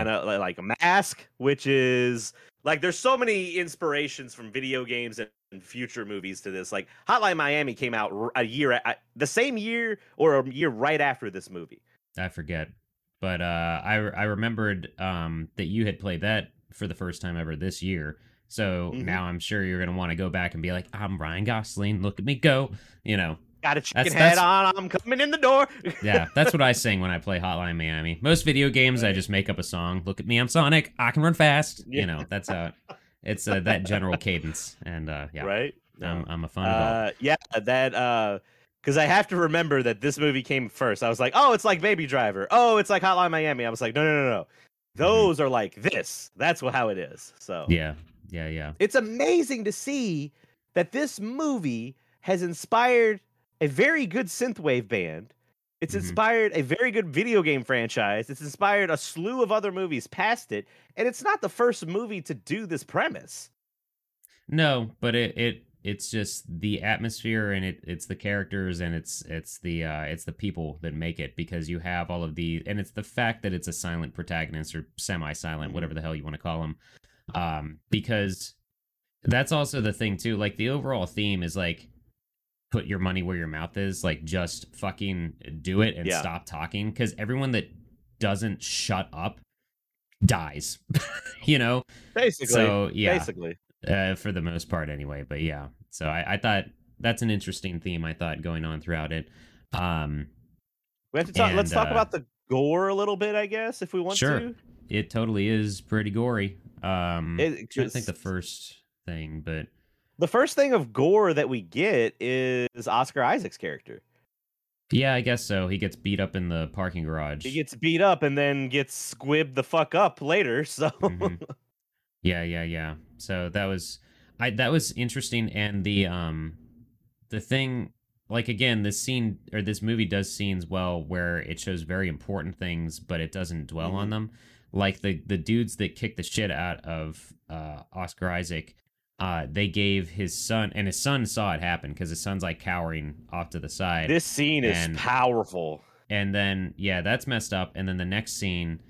kind of like a mask, which is like there's so many inspirations from video games and, and future movies to this. Like Hotline Miami came out a year, the same year or a year right after this movie. I forget, but uh, I I remembered um that you had played that for the first time ever this year. So Mhm. now I'm sure you're gonna want to go back and be like, "I'm Ryan Gosling. Look at me go!" You know. Got a chicken That's- head that's- on. I'm coming in the door. <laughs> Yeah, that's what I sing when I play Hotline Miami. Most video games, I just make up a song. Look at me, I'm Sonic. I can run fast. Yeah. You know, that's how <laughs> it's uh, that general cadence. And uh, yeah, Right. I'm, I'm a fun. Uh, yeah, that uh because I have to remember that this movie came first. I was like, oh, it's like Baby Driver. Oh, it's like Hotline Miami. I was like, no, no, no, no. Those are like this. That's how it is. So Yeah, yeah, yeah. it's amazing to see that this movie has inspired a very good synthwave band. It's Mhm. inspired a very good video game franchise. It's inspired a slew of other movies past it, and it's not the first movie to do this premise. No, but it it it's just the atmosphere and it it's the characters and it's it's the uh it's the people that make it because you have all of the and it's the fact that it's a silent protagonist or semi-silent Mhm. whatever the hell you want to call him um because that's also the thing too like the overall theme is like put your money where your mouth is like just fucking do it and Yeah. stop talking cuz everyone that doesn't shut up dies <laughs> you know Basically. so yeah Basically. Uh, for the most part anyway but yeah so I, I thought that's an interesting theme i thought going on throughout it um We have to talk. let's talk uh, about the gore a little bit, I guess, if we want Sure. to. it totally is pretty gory um It- to think the first thing but The first thing of gore that we get is Oscar Isaac's character. yeah i guess so he gets beat up in the parking garage He gets beat up and then gets squibbed the fuck up later. <laughs> So Mhm. Yeah yeah yeah so that was i that was interesting and the um the thing like again this scene or this movie does scenes well where it shows very important things but it doesn't dwell on Mhm. them like the the dudes that kick the shit out of uh oscar isaac uh they gave his son and his son saw it happen because his son's like cowering off to the side this scene is powerful. and then yeah that's messed up and then the next scene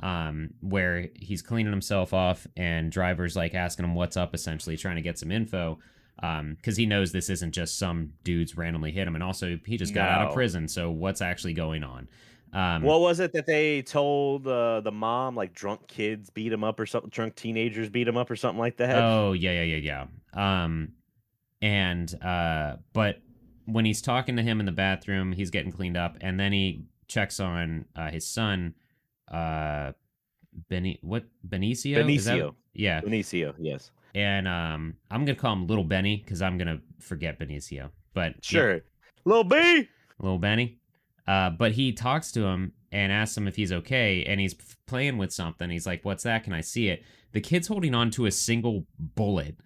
um where he's cleaning himself off and driver's like asking him what's up essentially trying to get some info um because he knows this isn't just some dudes randomly hit him and also he just got out of prison so what's actually going on um what was it that they told uh, the mom? Like drunk kids beat him up or something. Drunk teenagers beat him up or something like that. Oh yeah, yeah, yeah, yeah. Um, and uh, but when he's talking to him in the bathroom, he's getting cleaned up, and then he checks on uh, his son, uh, Beni what Benicio? Is that- Benicio. yeah, Benicio, yes, and um, I'm gonna call him Little Benny because I'm gonna forget Benicio, but yeah, sure. Little B. little Benny. Uh, but he talks to him and asks him if he's okay, and he's playing with something. He's like, "What's that? Can I see it?" The kid's holding on to a single bullet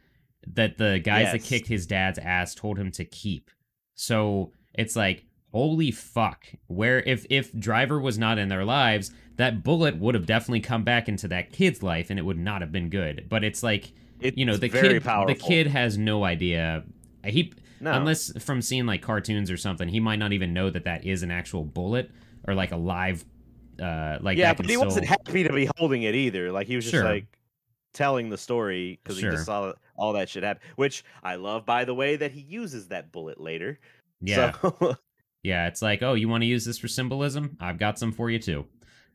that the guys that kicked his dad's ass told him to keep. So it's like, holy fuck! Where if if Driver was not in their lives, that bullet would have definitely come back into that kid's life, and it would not have been good. But it's like, It's you know, the kid, powerful. the kid has no idea. He no. Unless from seeing like cartoons or something, he might not even know that that is an actual bullet or like a live uh, like yeah, but he still... wasn't happy to be holding it either. Like he was just Sure. like telling the story because he just saw all that shit happen. Which I love, by the way, that he uses that bullet later. Yeah, So, yeah. It's like, oh, you want to use this for symbolism? I've got some for you too.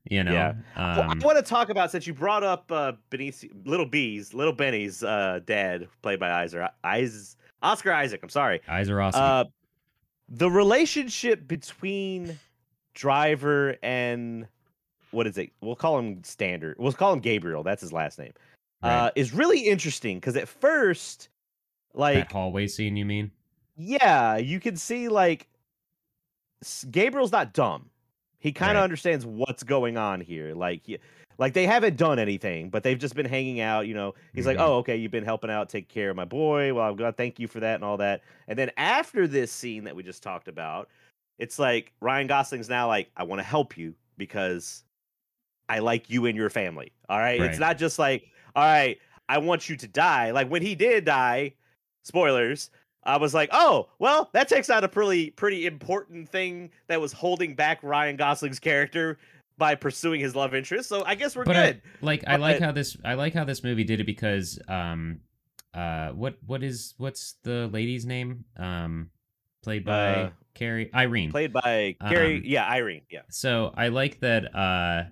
You know. Yeah. Well, Um, I want to talk about since you brought up uh, Benicio, little bees, little Benny's uh, dad, played by Isaac, Is, Oscar Isaac. I'm sorry. are awesome. Uh, the relationship between Driver and what is it? We'll call him Standard. We'll call him Gabriel. That's his last name. Uh, is really interesting because at first, like, that hallway scene, you mean? yeah, you can see like Gabriel's not dumb. He kind of Right. understands what's going on here. Like, he, like they haven't done anything, but they've just been hanging out. You know, he's like, Mhm. "Oh, okay, you've been helping out, take care of my boy. Well, I'm gonna thank you for that and all that." And then after this scene that we just talked about, it's like Ryan Gosling's now like, "I want to help you because I like you and your family." All right, it's not just like, "All right, I want you to die." Like when he did die, spoilers. I was like, oh, well, that takes out a pretty pretty important thing that was holding back Ryan Gosling's character by pursuing his love interest. So I guess we're but I, good. like I like how this I like how this movie did it because um uh what what is what's the lady's name um played by Uh, Carey Irene Played by Gary, Um, yeah, Irene, yeah. so I like that uh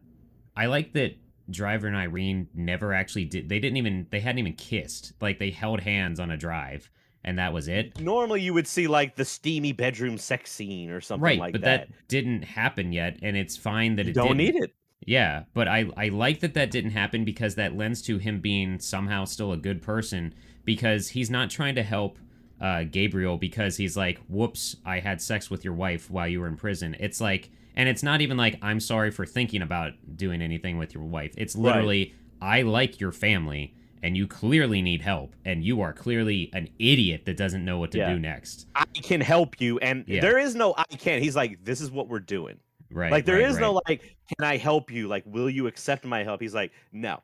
I like that Driver and Irene never actually did they didn't even they hadn't even kissed like they held hands on a drive and that was it Normally you would see like the steamy bedroom sex scene or something right like but that. that. didn't happen yet and it's fine that You it don't didn't. need it. Yeah, but I I like that that didn't happen because that lends to him being somehow still a good person because he's not trying to help uh, Gabriel because he's like, "Whoops, I had sex with your wife while you were in prison." It's like, and it's not even like I'm sorry for thinking about doing anything with your wife. It's Right. literally I like your family and you clearly need help and you are clearly an idiot that doesn't know what to Yeah. do next. I can help you, and Yeah. there is no I can. He's like, this is what we're doing. Right. like there right, is right. no like, can I help you? Like, will you accept my help? He's like, no.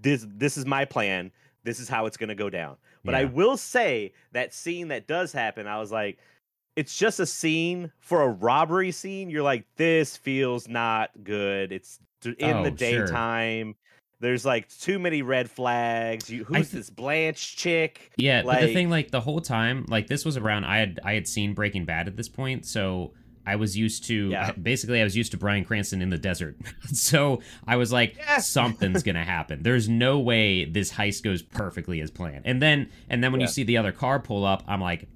This this is my plan. This is how it's gonna go down. But I will say that scene that does happen, I was like, it's just a scene for a robbery scene. You're like, this feels not good. It's in Oh, the sure. There's like too many red flags. You, who's th- this Blanche chick? Yeah, but the thing, like the whole time, like this was around. I had I had seen Breaking Bad at this point, so I was used to Yeah. basically I was used to Bryan Cranston in the desert. <laughs> so I was like, Yeah. <laughs> something's gonna happen. There's no way this heist goes perfectly as planned. And then and then when Yeah. you see the other car pull up, I'm like,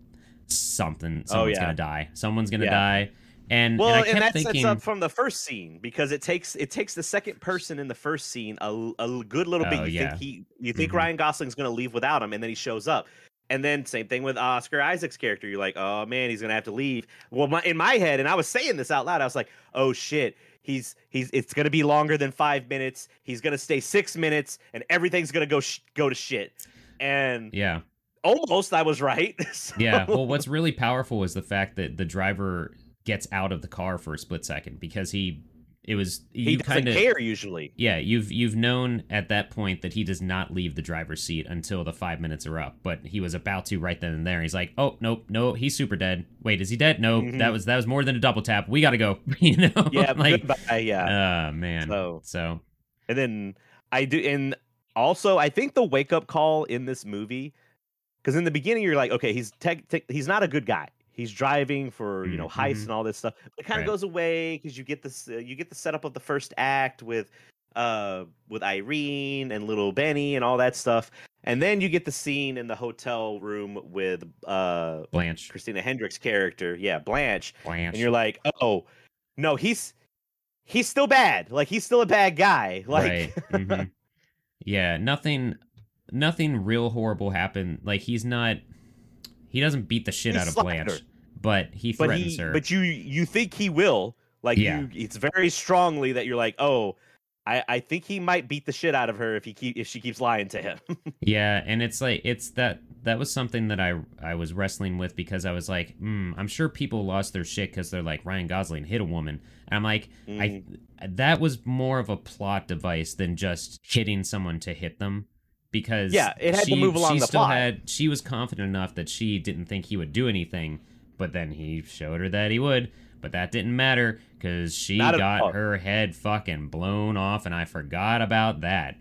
something, oh, someone's Oh, yeah. gonna die. Someone's gonna Yeah. die. And Well, and I and, that thinking, sets up from the first scene because it takes it takes the second person in the first scene a, a good little bit. Oh, you yeah. think he you think Mhm. Ryan Gosling's gonna leave without him, and then he shows up. And then same thing with Oscar Isaac's character. You're like, oh man, he's gonna have to leave. Well, my, in my head, and I was saying this out loud, I was like, oh shit, he's he's it's gonna be longer than five minutes. He's gonna stay six minutes, and everything's gonna go sh- go to shit. And yeah, almost, I was right. <laughs> Yeah. Well, what's really powerful is the fact that the driver gets out of the car for a split second because he, it was he you doesn't kind of care usually. yeah you've you've known at that point that he does not leave the driver's seat until the five minutes are up, but he was about to right then and there. He's like, oh nope, no, he's super dead. Wait, is he dead? No, Mhm. that was that was more than a double tap. We got to go. <laughs> you know? Yeah, <laughs> like, goodbye, yeah. uh man. So- so And then I do, and also I think the wake up call in this movie, because in the beginning you're like, okay, he's tech, tech, he's not a good guy. He's driving for you know heists Mhm. and all this stuff. It kind of Right. goes away because you get this, uh, you get the setup of the first act with, uh, with Irene and little Benny and all that stuff, and then you get the scene in the hotel room with uh Blanche, Christina Hendricks' character, yeah, Blanche, Blanche. and you're like, oh, no, he's he's still bad. Like he's still a bad guy. <laughs> Like. right. mhm. Yeah, nothing nothing real horrible happened. Like he's not he doesn't beat the shit He out of Blanche, her. but he but threatens he, her. but you you think he will like Yeah. you it's very strongly that you're like oh I, I think he might beat the shit out of her if he keep if she keeps lying to him <laughs> yeah, and it's like it's that that was something that I I was wrestling with because I was like, mm, I'm sure people lost their shit because they're like Ryan Gosling hit a woman, and I'm like, I that was more of a plot device than just hitting someone to hit them because Yeah, it had to she, move along she the still plot. had she was confident enough that she didn't think he would do anything but then he showed her that he would but that didn't matter because she Not got her head fucking blown off, and I forgot about that.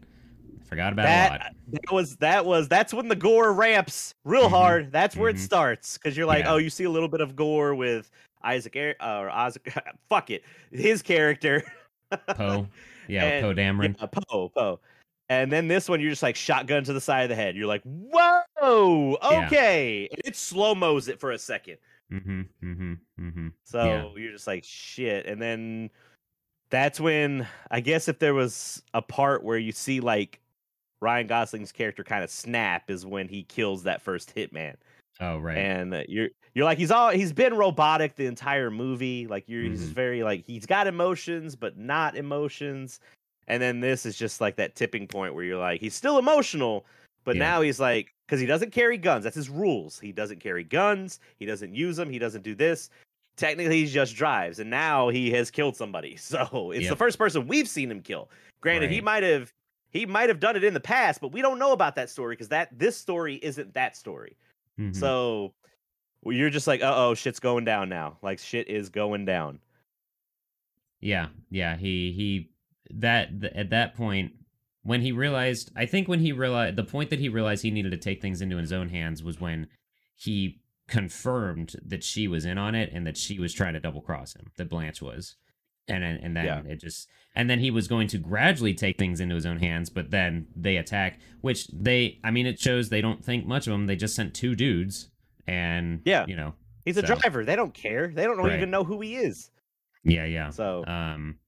Forgot about it a lot. that that was that was that's when the gore ramps real Mhm, hard. That's where mhm. it starts because you're like, Yeah. oh, you see a little bit of gore with Isaac uh, or Isaac. <laughs> fuck it, his character. Poe, <laughs> yeah, Poe Dameron. Yeah, Poe, Poe. And then this one, you're just like shotgun to the side of the head. You're like, whoa, okay. And it slow mo's it for a second. Mm-hmm. Mm-hmm. Mm-hmm. So Yeah. you're just like, shit. And then that's when I guess if there was a part where you see like Ryan Gosling's character kind of snap is when he kills that first hitman. Oh right. And uh, you're you're like he's all he's been robotic the entire movie. Like you're he's Mhm. very like he's got emotions but not emotions. And then this is just like that tipping point where you're like he's still emotional, but Yeah. now he's like because he doesn't carry guns. That's his rules. He doesn't carry guns. He doesn't use them. He doesn't do this. Technically, he just drives, and now he has killed somebody. <laughs> So it's the first person we've seen him kill. Granted, he might have he might have done it in the past, but we don't know about that story because that this story isn't that story. Mhm. So well, you're just like, uh oh, shit's going down now. Like shit is going down. Yeah, yeah. He he that th- at that point when he realized, I think when he realized the point that he realized he needed to take things into his own hands was when he confirmed that she was in on it and that she was trying to double cross him. That Blanche was, and then and then Yeah. it just and then he was going to gradually take things into his own hands, but then they attack, which they I mean it shows they don't think much of him. They just sent two dudes, and Yeah. you know, He's a driver. They don't care. They don't Right. even know who he is. yeah, yeah. So Um,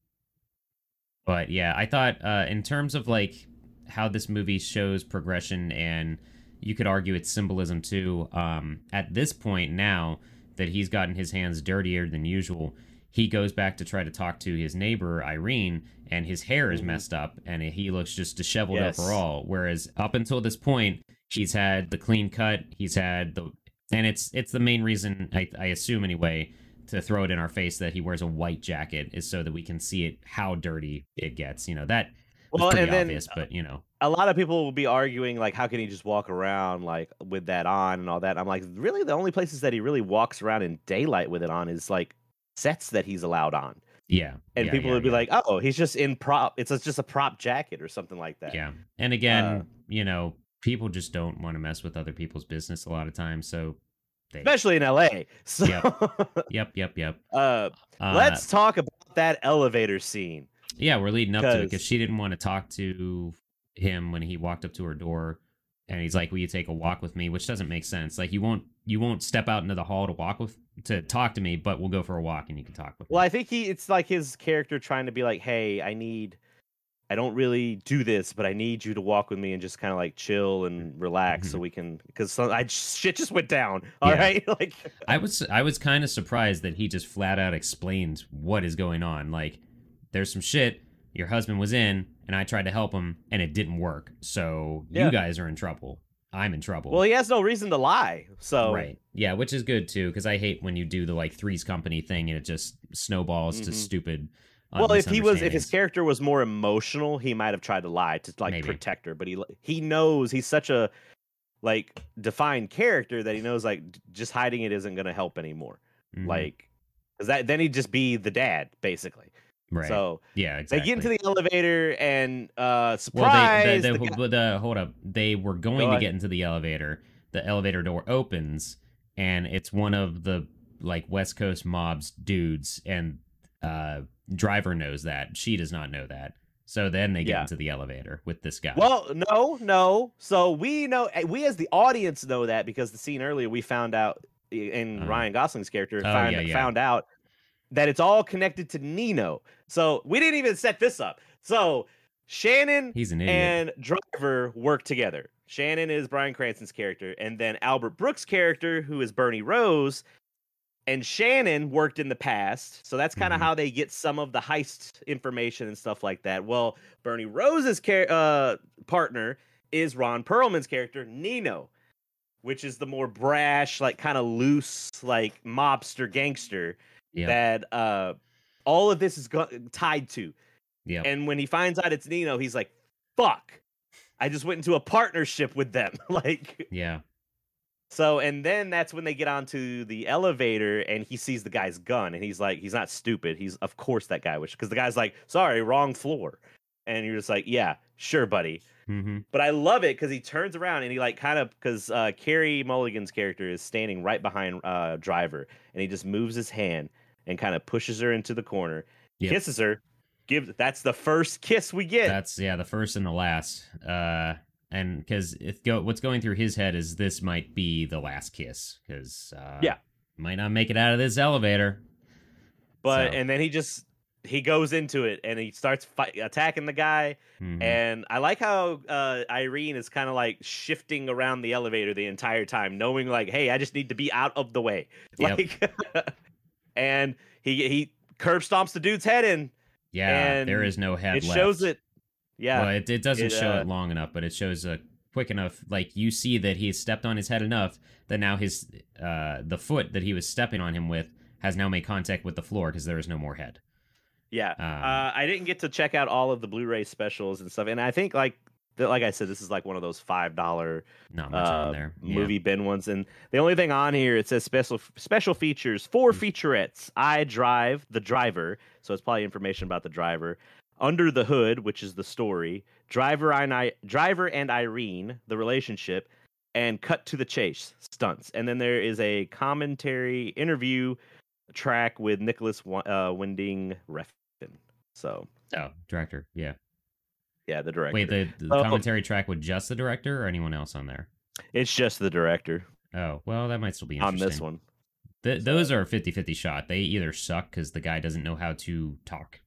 but yeah, I thought uh, in terms of like how this movie shows progression, and you could argue it's symbolism too. Um, at this point now that he's gotten his hands dirtier than usual, he goes back to try to talk to his neighbor Irene, and his hair is Mhm. messed up, and he looks just disheveled Yes. overall. Whereas up until this point, he's had the clean cut, he's had the, and it's it's the main reason I, I assume anyway to throw it in our face that he wears a white jacket is so that we can see it how dirty it gets. You know that well, and then obvious, but you know, a lot of people will be arguing like, how can he just walk around like with that on and all that? I'm like, really, the only places that he really walks around in daylight with it on is like sets that he's allowed on, yeah. and yeah, people yeah, would be yeah. like, oh, he's just in prop. It's just a prop jacket or something like that. yeah. And again, Uh, you know, people just don't want to mess with other people's business a lot of times, so they. especially in LA. So, <laughs> Yep, yep, yep. uh, Uh, let's talk about that elevator scene. Yeah, we're leading up to it because she didn't want to talk to him when he walked up to her door, and he's like, "Will you take a walk with me?" Which doesn't make sense. Like you won't you won't step out into the hall to walk with to talk to me, but we'll go for a walk and you can talk with Well, me. I think he it's like his character trying to be like, "Hey, I need I don't really do this, but I need you to walk with me and just kind of like chill and relax so we can cuz I shit just went down. <laughs> All Mm-hmm. Yeah. right? <laughs> Like I was I was kind of surprised that he just flat out explained what is going on. Like, there's some shit your husband was in, and I tried to help him, and it didn't work. So Yeah. you guys are in trouble. I'm in trouble. well, he has no reason to lie. So Right. Yeah, which is good too, because I hate when you do the like Three's Company thing and it just snowballs to Mhm. stupid. Well, if he was, if his character was more emotional, he might have tried to lie to like Maybe. protect her. But he he knows he's such a like defined character that he knows like just hiding it isn't going to help anymore. Mhm. Like, because that then he'd just be the dad basically. right. So yeah, exactly. they get into the elevator and uh well, they, surprise. the they, guy- hold up. They were going Go to get into the elevator. The elevator door opens, and it's one of the like West Coast mobs dudes, and uh driver knows that. She does not know that. So then they get Yeah. into the elevator with this guy. well, no, no. So we know, eh, we as the audience know that because the scene earlier we found out in Uh-huh. Ryan Gosling's character Oh, found, yeah, yeah. found out that it's all connected to Nino. So we didn't even set this up. So Shannon he's an idiot. and Driver work together. Shannon is Bryan Cranston's character, and then Albert Brooks' character, who is Bernie Rose, and Shannon worked in the past. So that's kind of Mhm. how they get some of the heist information and stuff like that. Well, Bernie Rose's char- uh, partner is Ron Perlman's character, Nino, which is the more brash, like kind of loose, like mobster gangster Yep. that uh, all of this is go- tied to. And when he finds out it's Nino, he's like, fuck. I just went into a partnership with them. <laughs> like yeah. So and then that's when they get onto the elevator and he sees the guy's gun and he's like, he's not stupid. He's of course that guy, which because the guy's like, sorry, wrong floor. And you're just like, yeah, sure, buddy. Mm-hmm. But I love it because he turns around and he like kind of because uh, Carey Mulligan's character is standing right behind uh, Driver and he just moves his hand and kind of pushes her into the corner, Yep. kisses her. Give that's the first kiss we get. That's yeah, the first and the last. Uh, and because if go, what's going through his head is this might be the last kiss because uh, Yeah. might not make it out of this elevator. but so- and then he just he goes into it and he starts fight, attacking the guy. Mhm. And I like how uh, Irene is kind of like shifting around the elevator the entire time, knowing like, hey, I just need to be out of the way. <laughs> Yep. Like, <laughs> and he he curb stomps the dude's head in. yeah, and there is no head. it shows it. Yeah, Well, it, it doesn't It, show uh, it long enough, but it shows a quick enough. Like you see that he stepped on his head enough that now his uh the foot that he was stepping on him with has now made contact with the floor because there is no more head. yeah. Um, uh, I didn't get to check out all of the Blu-ray specials and stuff, and I think like like I said, this is like one of those five dollar Not much uh, on there. Yeah. movie bin ones. And the only thing on here it says special special features, four Mm. featurettes. I drive the driver, so it's probably information about the driver. Under the hood, which is the story. Driver and I, driver and Irene, the relationship, and cut to the chase stunts. And then there is a commentary interview track with Nicolas uh, Winding Refn. So Oh, director. Yeah. yeah, the director. Wait, the, the Oh. commentary track with just the director or anyone else on there? it's just the director Oh, well, that might still be on this one. Th- those are 50-50 shot. They either suck because the guy doesn't know how to talk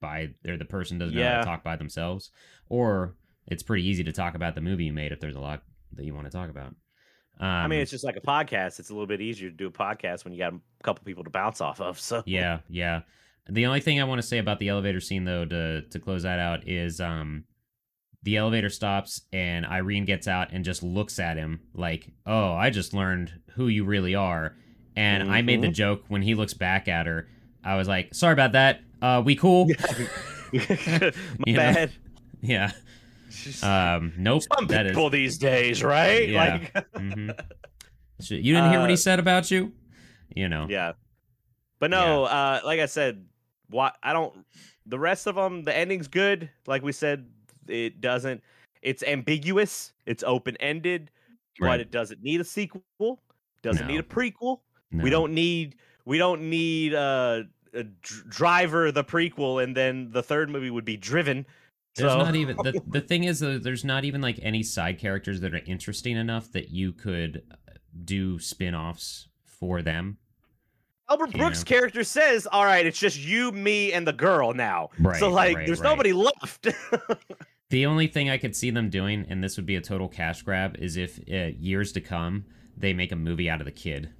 by, or the person doesn't know how to talk by themselves, or it's pretty easy to talk about the movie you made if there's a lot that you want to talk about. Um, I mean, it's just like a podcast. It's a little bit easier to do a podcast when you got a couple people to bounce off of. So yeah, yeah. The only thing I want to say about the elevator scene, though, to to close that out, is um, the elevator stops and Irene gets out and just looks at him like, "Oh, I just learned who you really are." And I made the Mhm. joke when he looks back at her. I was like, "Sorry about that. Uh, we cool?" <laughs> <laughs> my You know? yeah. Um, nope. Some that is. people these days, right? Yeah. Like, <laughs> mhm. Shit, You didn't hear what he Uh, said about you? You know. yeah. But no, uh, like I said, what I don't. The rest of them, the ending's good. Like we said, it doesn't. It's ambiguous. It's open ended, Right. but it doesn't need a sequel. Doesn't need a prequel. No. We don't need. We don't need uh, driver the prequel, and then the third movie would be driven. There's so, not even the <laughs> the thing is though, there's not even like any side characters that are interesting enough that you could uh, do spin-offs for them. Albert you Brooks' know. character says, "All right, it's just you, me, and the girl now." Right, so like, right, there's right. nobody left. <laughs> The only thing I could see them doing, and this would be a total cash grab, is if uh, years to come they make a movie out of the kid.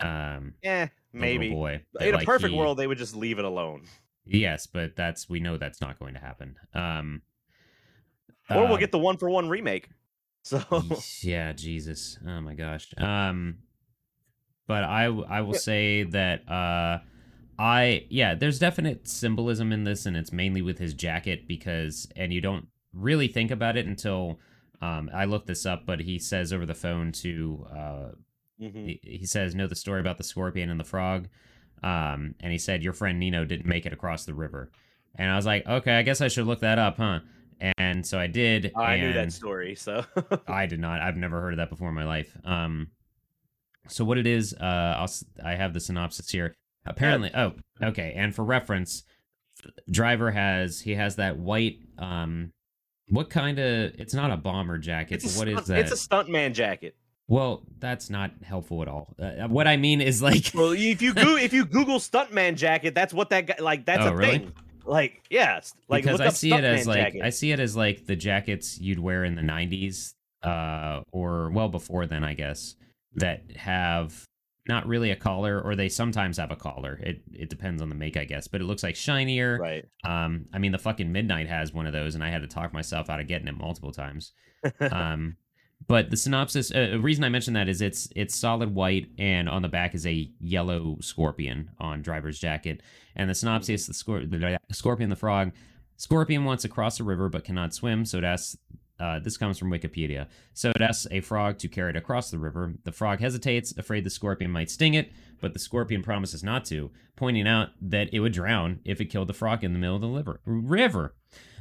Um, the maybe. boy. In a like, perfect he- world, they would just leave it alone, Yes, but that's we know that's not going to happen. Um, or we'll uh, get the one for one remake. <laughs> So yeah, Jesus. Oh my gosh. Um but i i will say that uh I yeah, there's definite symbolism in this and it's mainly with his jacket because and you don't really think about it until um I looked this up but he says over the phone to uh Mhm. he, he says know the story about the scorpion and the frog um and he said your friend Nino didn't make it across the river. And I was like, "Okay, I guess I should look that up, huh?" And so I did. I knew that story. So <laughs> I did not. I've never heard of that before in my life. Um, so what it is, uh, I'll, I have the synopsis here. Apparently, oh, okay. And for reference, Driver has he has that white. Um, what kind of? It's not a bomber jacket, it's a what is that? It's a stuntman jacket. Well, that's not helpful at all. Uh, what I mean is like, <laughs> Well, if you go if you <laughs> Google stuntman jacket, that's what that guy like. That's Oh, a really? thing. Like yes, like because look I up see it as like jacket. I see it as like the jackets you'd wear in the '90s, uh, or well before then, I guess, that have not really a collar, or they sometimes have a collar. It it depends on the make, I guess, but it looks like shinier. right. Um, I mean, the fucking Midnight has one of those, and I had to talk myself out of getting it multiple times. <laughs> um, but the synopsis, uh, reason I mention that is it's it's solid white, and on the back is a yellow scorpion on driver's jacket. And the synopsis, the, scor- the scorpion, the frog. Scorpion wants to cross a river but cannot swim, so it asks Uh, this comes from Wikipedia. So it asks a frog to carry it across the river. The frog hesitates, afraid the scorpion might sting it, but the scorpion promises not to, pointing out that it would drown if it killed the frog in the middle of the liver- river.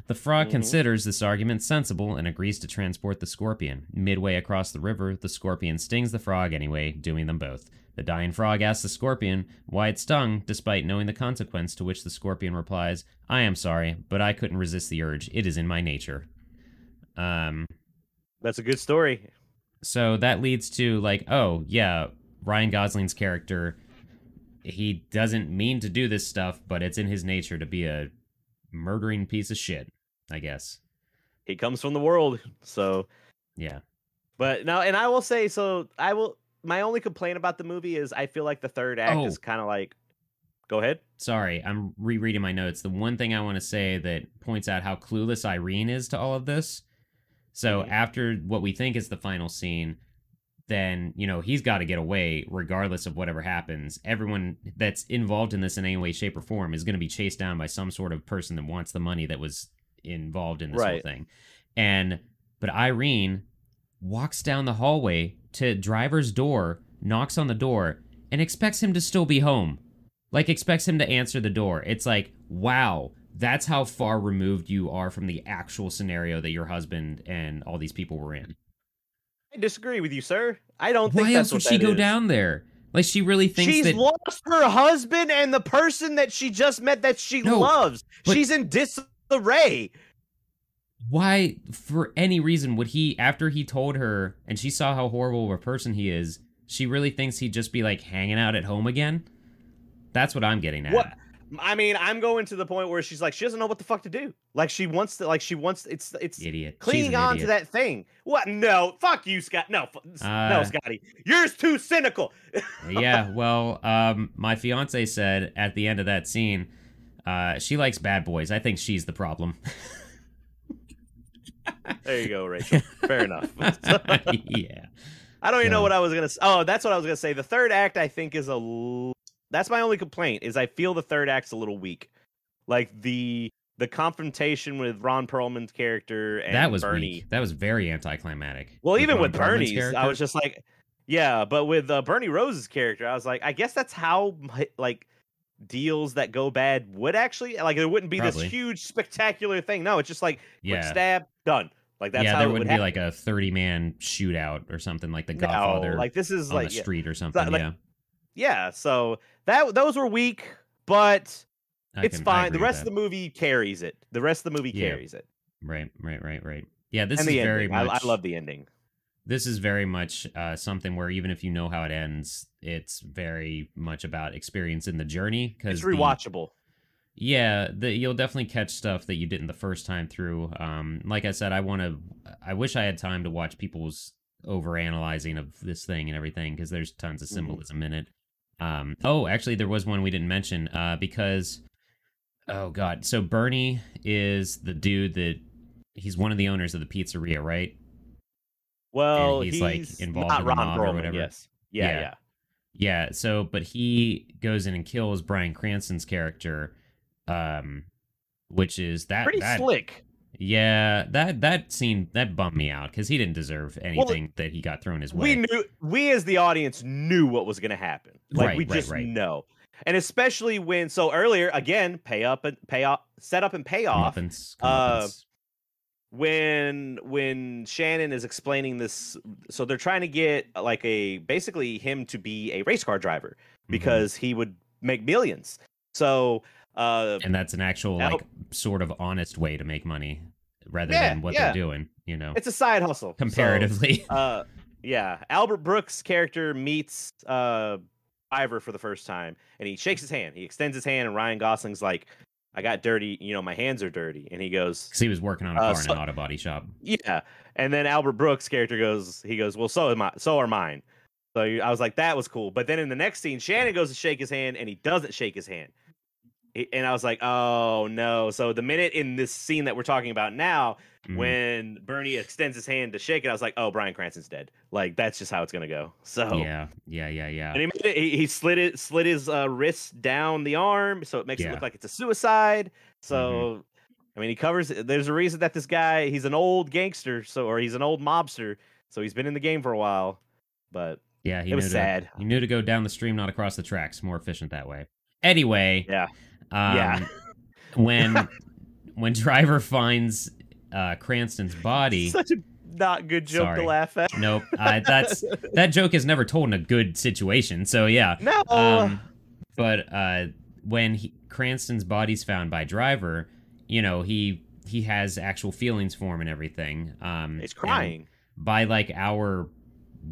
The frog Mhm. considers this argument sensible and agrees to transport the scorpion. Midway across the river, the scorpion stings the frog anyway, doing them both. The dying frog asks the scorpion why it stung, despite knowing the consequence, to which the scorpion replies, I am sorry, but I couldn't resist the urge. It is in my nature. Um, That's a good story. so that leads to like, oh yeah, Ryan Gosling's character, he doesn't mean to do this stuff, but it's in his nature to be a murdering piece of shit. I guess. He comes from the world, so Yeah. But no, and I will say so. I will. My only complaint about the movie is I feel like the third act Oh. is kind of like. Go ahead. Sorry, I'm rereading my notes. The one thing I want to say that points out how clueless Irene is to all of this. So Mhm. after what we think is the final scene, then you know he's got to get away regardless of whatever happens. Everyone that's involved in this in any way, shape, or form is going to be chased down by some sort of person that wants the money that was involved in this whole thing. And but Irene walks down the hallway to driver's door, knocks on the door, and expects him to still be home. Like expects him to answer the door. It's like, wow, that's how far removed you are from the actual scenario that your husband and all these people were in. I disagree with you, sir. I don't think Why that's else would what she go is. down there? Like she really thinks She's that lost her husband and the person that she just met that she No, loves. She's in disarray. why for any reason would he after he told her and she saw how horrible of a person he is, she really thinks he'd just be like hanging out at home again? That's what I'm getting at. What? I mean, I'm going to the point where she's like, she doesn't know what the fuck to do. Like she wants to, like she wants. It's it's Idiot. Clinging on to that thing. What? No, fuck you, Scott. No, no, Uh, Scotty. You're too cynical. <laughs> yeah, well, um, my fiance said at the end of that scene, uh, she likes bad boys. I think she's the problem. <laughs> There you go, Rachel. Fair enough. <laughs> <laughs> yeah. I don't even know what I was gonna. Oh, that's what I was gonna say. The third act, I think, is a. l- That's my only complaint. Is I feel the third act's a little weak. Like the the confrontation with Ron Perlman's character and that was Bernie. weak. That was very anticlimactic. Well, even Ron with Perlman's Bernie's, I was just like, yeah. But with uh, Bernie Rose's character, I was like, I guess that's how like deals that go bad would actually like. It wouldn't be Probably. this huge spectacular thing. No, it's just like quick yeah. stab, done. Like that's yeah, how there it would wouldn't happen. be like a 30 man shootout or something like the no, Godfather like this is on like the yeah. street or something. like- yeah. yeah so that those were weak but I it's can- fine the rest of the movie carries it the rest of the movie Yeah. carries it Right, right, right, right. Yeah, this and is very much. I, I love the ending this is very much uh, something where even if you know how it ends, it's very much about experience in the journey. Because it's rewatchable Yeah, the, you'll definitely catch stuff that you didn't the first time through. Um, like I said, I want to. I wish I had time to watch people's over analyzing of this thing and everything because there's tons of Mhm. symbolism in it. Um, oh, actually, there was one we didn't mention uh, because. Oh God! So Bernie is the dude that he's one of the owners of the pizzeria, right? Well he's, he's, like, involved in the Ron mob or whatever. yes yeah Yeah. yeah, Yeah, so but he goes in and kills Bryan Cranston's character, um, which is that pretty that, slick Yeah, that that scene that bummed me out because he didn't deserve anything that he got thrown his way. we knew we as the audience knew what was going to happen like Right, we right, just right. know and especially when so earlier again pay up and pay off set up and pay off Comeuppance, uh. When when Shannon is explaining this so they're trying to get like a basically him to be a race car driver Mhm. because he would make millions. So uh and that's an actual Al- like sort of honest way to make money rather Yeah, than what yeah. they're doing. You know, it's a side hustle. So, comparatively. <laughs> uh yeah, Albert Brooks character meets uh Ivor for the first time and he shakes his hand. He extends his hand and Ryan Gosling's like I got dirty, you know, my hands are dirty. And he goes, Because he was working on a uh, car so- in an auto body shop. Yeah, and then Albert Brooks' character goes, he goes, well, so am I, so are mine. So I was like, that was cool. But then in the next scene, Shannon goes to shake his hand, and he doesn't shake his hand. And I was like, oh no. So the minute in this scene that we're talking about now, Mhm. when Bernie extends his hand to shake it, I was like, oh, Bryan Cranston's dead. Like that's just how it's gonna go. <laughs> So Yeah, yeah, yeah, yeah. and he, made it, he, he slid it, slid his uh, wrist down the arm, so it makes it look like it's a suicide. So, I mean, he covers. There's a reason that this guy he's an old gangster, so or he's an old mobster, so he's been in the game for a while. But Yeah, he It was sad. To, he knew to go down the stream, not across the tracks. More efficient that way. Anyway, yeah, um, Yeah. <laughs> when when Driver finds uh, Cranston's body, <laughs> such a not good joke Sorry. to laugh at. nope, uh, that's <laughs> that joke is never told in a good situation. So yeah, no. um, but uh, when he, Cranston's body's found by Driver, you know he he has actual feelings for him and everything. Um, he's crying. by like our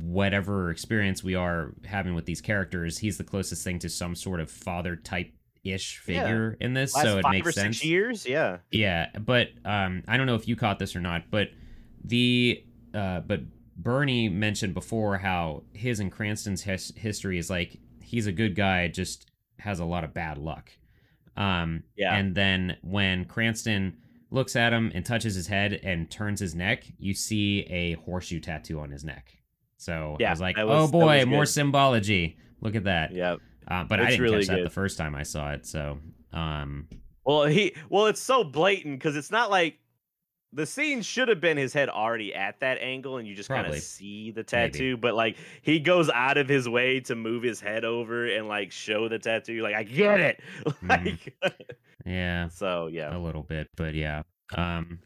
whatever experience we are having with these characters, he's the closest thing to some sort of father type ish Yeah. figure in this. Last so it five makes or sense. six years. Yeah. Yeah, but um, I don't know if you caught this or not, but the uh, but Bernie mentioned before how his and Cranston's his- history is like he's a good guy, just has a lot of bad luck. Um, Yeah. and then when Cranston looks at him and touches his head and turns his neck, you see a horseshoe tattoo on his neck. So I Yeah, was like, that oh boy, more symbology. Look at that. Yeah. Uh, but I It's didn't really catch that good. the first time I saw it. So um, Well, he well, it's so blatant because it's not like the scene should have been his head already at that angle, and you just kind of see the Maybe. tattoo. But like he goes out of his way to move his head over and like show the tattoo. You're like, I get it. <laughs> Like, yeah. <laughs> so yeah. a little bit, but yeah. Um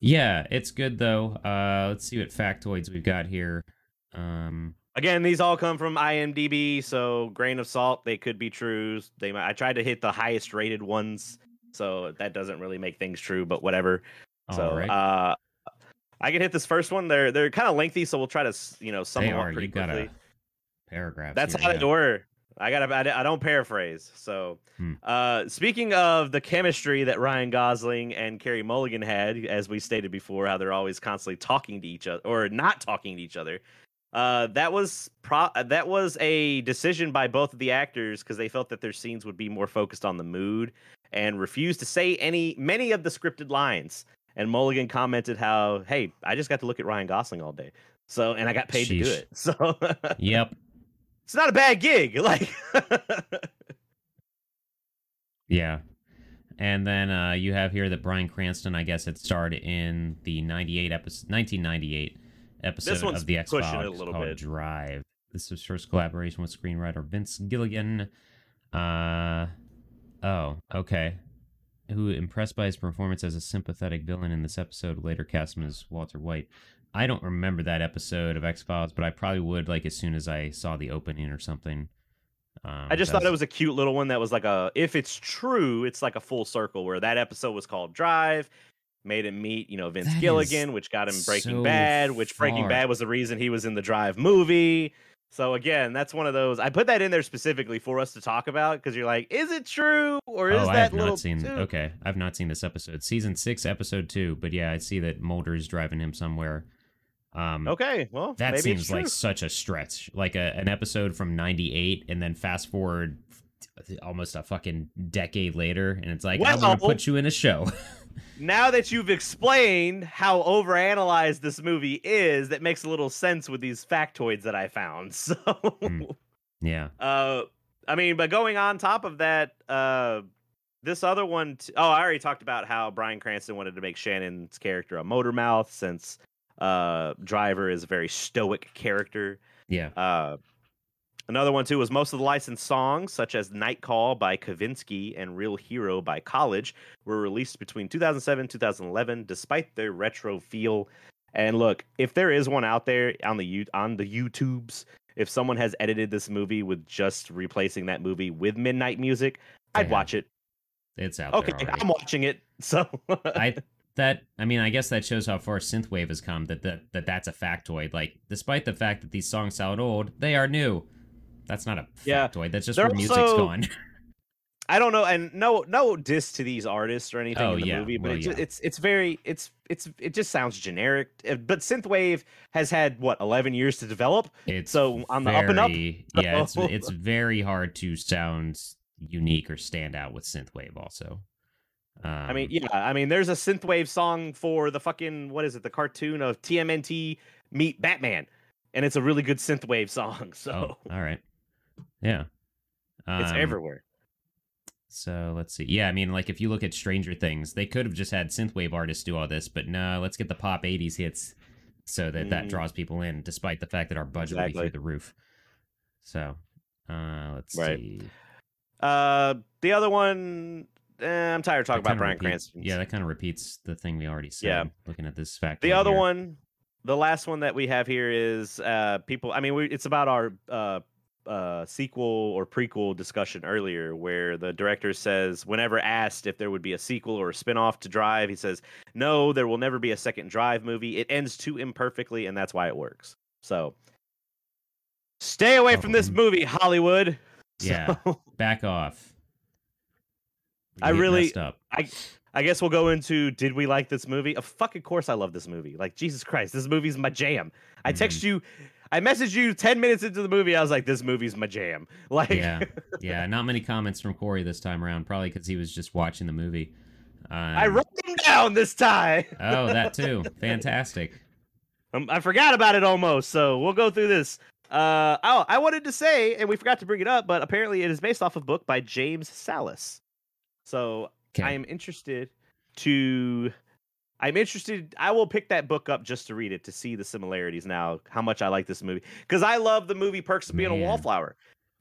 yeah, it's good though. Uh let's see what factoids we've got here. Um Again, these all come from IMDb, so grain of salt. They could be true. They might. I tried to hit the highest rated ones, so that doesn't really make things true. But whatever. so all right. uh, I can hit this first one. They're they're kind of lengthy, so we'll try to you know sum they them are. up pretty quickly. paragraph. That's here, how yeah. they were. I got I, I don't paraphrase. So, Hmm. uh, speaking of the chemistry that Ryan Gosling and Carey Mulligan had, as we stated before, how they're always constantly talking to each other or not talking to each other. Uh, that was pro- that was a decision by both of the actors because they felt that their scenes would be more focused on the mood and refused to say any many of the scripted lines. And Mulligan commented how, "Hey, I just got to look at Ryan Gosling all day, so and I got paid to do it. <laughs> So Yep. it's not a bad gig. <laughs> Like, Yeah. And then uh, you have here that Bryan Cranston, I guess, had starred in the 98 episode, 1998 episode of the X pushing it a Files little called bit. Drive. This was first collaboration with screenwriter Vince Gilligan. Uh, oh, okay. Who, impressed by his performance as a sympathetic villain in this episode, later cast him as Walter White. I don't remember that episode of X Files, but I probably would like as soon as I saw the opening or something. Um, I just thought it was a cute little one that was like a. If it's true, it's like a full circle where that episode was called Drive. Made him meet, you know, Vince That is Gilligan, which got him Breaking so Bad, which Breaking. Bad was the reason he was in the Drive movie. So again, that's one of those. I put that in there specifically for us to talk about because you're like, is it true or is oh, that I have little not seen. too- Okay, I've not seen this episode. Season six, episode two. But yeah, I see that Mulder's driving him somewhere. Um, Okay, well, that maybe seems it's like such a stretch. Like a, an episode from '98, and then fast forward almost a fucking decade later, and it's like I'm gonna put you in a show. <laughs> now that you've explained how overanalyzed this movie is, that makes a little sense with these factoids that I found. <laughs> So, Hmm. yeah. uh, I mean, but going on top of that, uh, this other one, t- oh, I already talked about how Bryan Cranston wanted to make Shannon's character a motor mouth since uh, Driver is a very stoic character. Yeah. Uh, another one too was most of the licensed songs, such as "Night Call" by Kavinsky and "Real Hero" by College, were released between 2007 2011, despite their retro feel. And look, if there is one out there on the on the YouTubes, if someone has edited this movie with just replacing that movie with midnight music, I'd watch it. It's out Okay. I'm watching it. So I <laughs> that I mean I guess that shows how far synthwave has come that that, that that's a factoid like despite the fact that these songs sound old they are new that's not a Yeah. factoid that's just They're where music's also- gone <laughs> I don't know, and no, no diss to these artists or anything Oh, in the yeah, movie, but well, it ju- yeah. it's it's very it's it's it just sounds generic. Uh, But synthwave has had what eleven years to develop. it's So, on the up and up, yeah it's <laughs> it's very hard to sound unique or stand out with synthwave also um, I mean, yeah, I mean, there's a synthwave song for the fucking what is it? The cartoon of TMNT meet Batman, and it's a really good synthwave song. <laughs> So oh, all right yeah it's Um, everywhere. So let's see. Yeah, I mean, like if you look at Stranger Things, they could have just had synthwave artists do all this, but no, let's get the pop '80s hits so that that Mm. draws people in, despite the fact that our budget would be through the roof. So, uh, let's Right. see. Uh, the other one, eh, I'm tired of talking about Bryan repeats- Cranston. Yeah, that kind of repeats the thing we already said. Yeah. Looking at this fact. The other one, the last one that we have here is uh people. I mean, we, it's about our uh uh sequel or prequel discussion earlier, where the director says, whenever asked if there would be a sequel or a spinoff to Drive, he says, "No, there will never be a second Drive movie. It ends too imperfectly, and that's why it works." So. Stay away from this Um, movie, Hollywood. <laughs> Yeah. So, Back off. <laughs> I You get really-. I I guess we'll go into did we like this movie? Of fucking course I love this movie. Like Jesus Christ, this movie's my jam. I text you I messaged you 10 minutes into the movie. I was like this movie's my jam. <laughs> Like Yeah, yeah. Not many comments from Corey this time around, probably because he was just watching the movie. Um, I wrote them down this time. <laughs> oh, that <laughs> too. Fantastic. Um, I forgot about it almost. So we'll go through this. Uh, oh, I wanted to say, and we forgot to bring it up, but apparently it is based off a book by James Sallis. So Okay. I am interested to. I'm interested. I will pick that book up just to read it to see the similarities now. How much I like this movie because I love the movie Perks of Being a Wallflower.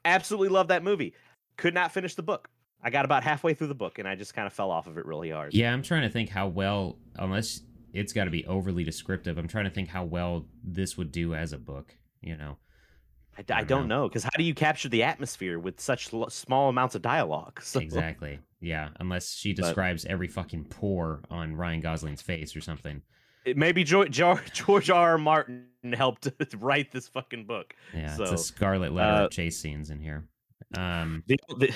Absolutely love that movie. Could not finish the book. I got about halfway through the book and I just kind of fell off of it really hard. Yeah, I'm trying to think how well, unless it's got to be overly descriptive. I'm trying to think how well this would do as a book. You know. I, I don't don't know. because how do you capture the atmosphere with such l- small amounts of dialogue? <laughs> So, Exactly. Yeah, unless she But- describes every fucking pore on Ryan Gosling's face or something. it- maybe George, <laughs> George R. R. Martin helped <laughs> write this fucking book. Yeah, it's a scarlet letter uh, of chase scenes in here. Um, The, the,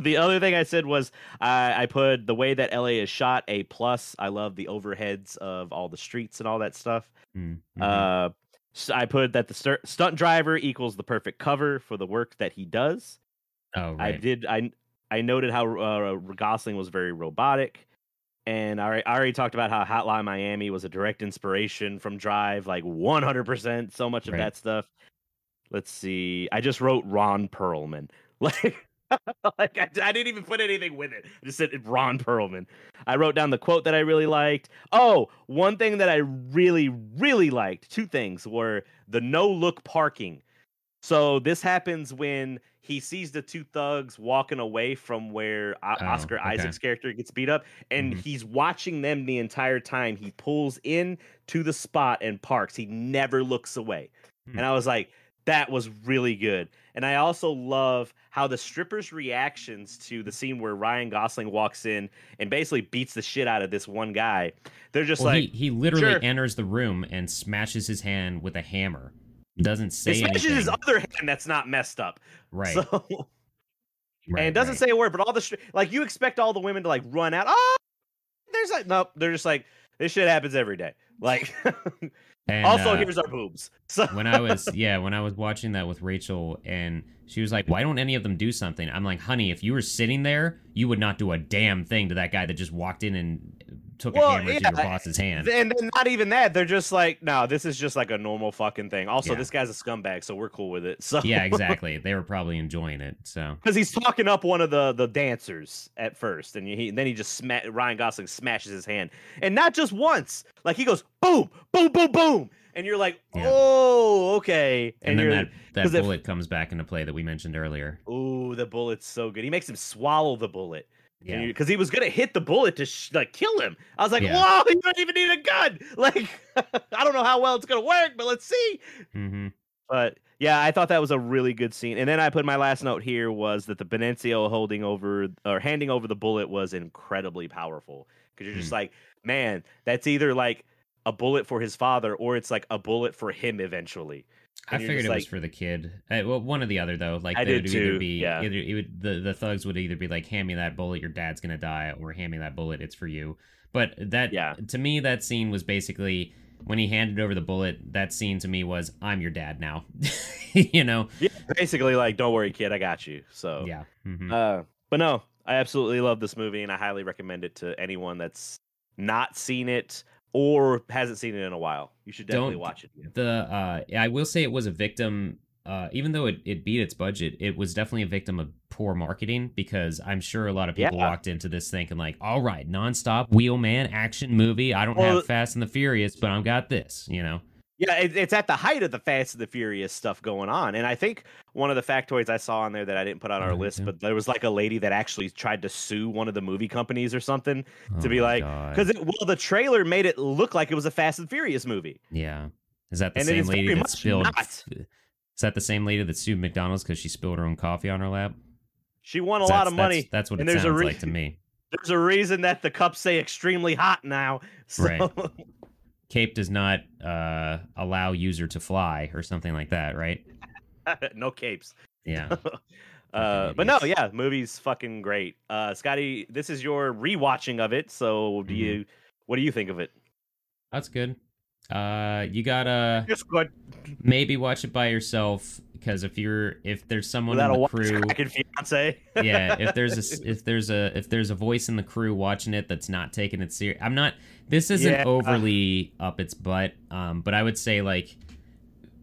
the other thing I said was I, I put the way that LA is shot a plus. I love the overheads of all the streets and all that stuff. mm, mhm. Uh, I put that the stu- stunt driver equals the perfect cover for the work that he does. oh, right. I did. I I noted how uh, Gosling was very robotic, and I, I already talked about how Hotline Miami was a direct inspiration from Drive, like one hundred percent. So much of Right. that stuff. Let's see. I just wrote Ron Perlman. <laughs> Like, <laughs> like I, I didn't even put anything with it. I just said Ron Perlman. I wrote down the quote that I really liked. Oh, one thing that I really, really liked. Two things were the no look parking. So this happens when he sees the two thugs walking away from where O- Oh, Oscar okay. Isaac's character gets beat up, and Mhm. he's watching them the entire time. He pulls in to the spot and parks. He never looks away, Hmm. and I was like, that was really good. And I also love how the strippers' reactions to the scene where Ryan Gosling walks in and basically beats the shit out of this one guy. They're just well, like, he, he literally "Sure." enters the room and smashes his hand with a hammer. Doesn't say he smashes anything. his other hand that's not messed up. <laughs> right. So right, and doesn't right. say a word, but all the like you expect all the women to like run out. Oh, there's like nope. They're just like this shit happens every day. Like <laughs> And, also uh, here's our boobs. <laughs> So when I was yeah, when I was watching that with Rachel and she was like, "Why don't any of them do something?" I'm like, "Honey, if you were sitting there, you would not do a damn thing to that guy that just walked in and took Well, a hammer to yeah, your boss's hand." and not even that. They're just like, no, this is just like a normal fucking thing. Also, Yeah. this guy's a scumbag, so we're cool with it. So yeah, <laughs> exactly. They were probably enjoying it. So because he's talking up one of the the dancers at first, and he then he just sma- Ryan Gosling smashes his hand, and not just once. Like he goes boom, boom, boom, boom, and you're like, Yeah. oh, okay. and, then you're, that that bullet comes back into play that we mentioned earlier. ooh, the bullet's so good. He makes him swallow the bullet. Yeah. because he was gonna hit the bullet to sh- like kill him. I was like, Yeah. "Whoa, <laughs> you don't even need a gun!" <laughs> Like, <laughs> I don't know how well it's gonna work, but let's see. hmm But yeah, I thought that was a really good scene. And then I put my last note here was that the Benicio holding over or handing over the bullet was incredibly powerful because you're just Hmm. like, man, that's either like a bullet for his father or it's like a bullet for him eventually. I figured it was for the kid. Uh, well, one or the other though. Like I they did would too, either be yeah. either it would the the thugs would either be like, "Hand me that bullet, your dad's gonna die," or "Hand me that bullet, it's for you." But that Yeah. to me, that scene was basically when he handed over the bullet. That scene to me was, "I'm your dad now," <laughs> you know? Yeah, basically like, don't worry, kid, I got you. So Yeah. hmm Uh, but no, I absolutely love this movie, and I highly recommend it to anyone that's not seen it or hasn't seen it in a while. You should definitely Don't- watch it. again. the uh, I will say it was a victim uh, even though it, it beat its budget, it was definitely a victim of poor marketing because I'm sure a lot of people Yeah. walked into this thinking like, all right, nonstop wheelman action movie. I don't Well- have Fast and the Furious, but I've got this, you know? Yeah, it, it's at the height of the Fast and the Furious stuff going on, and I think one of the factoids I saw on there that I didn't put on our Oh, list, yeah. but there was like a lady that actually tried to sue one of the movie companies or something to Oh be like, because well, the trailer made it look like it was a Fast and Furious movie. yeah. Is that the And same lady that spilled? not. Is that the same lady that sued McDonald's because she spilled her own coffee on her lap? She won a lot of money. That's, that's what and it sounds re- like to me. There's a reason that the cups say extremely hot now. <laughs> So, Right. Cape does not uh, allow user to fly or something like that, right? <laughs> no capes. Yeah. <laughs> Uh, but no, yeah, movie's fucking great. Uh, Scotty, this is your rewatching of it. So, do Mhm. you? What do you think of it? That's good. Uh, you gotta good. maybe watch it by yourself because if you're if there's someone Without in the crew, <laughs> fiance. yeah, if <laughs> there's a if there's a if there's a voice in the crew watching it that's not taking it serious, I'm not. This isn't Yeah. overly up its butt, um, but I would say like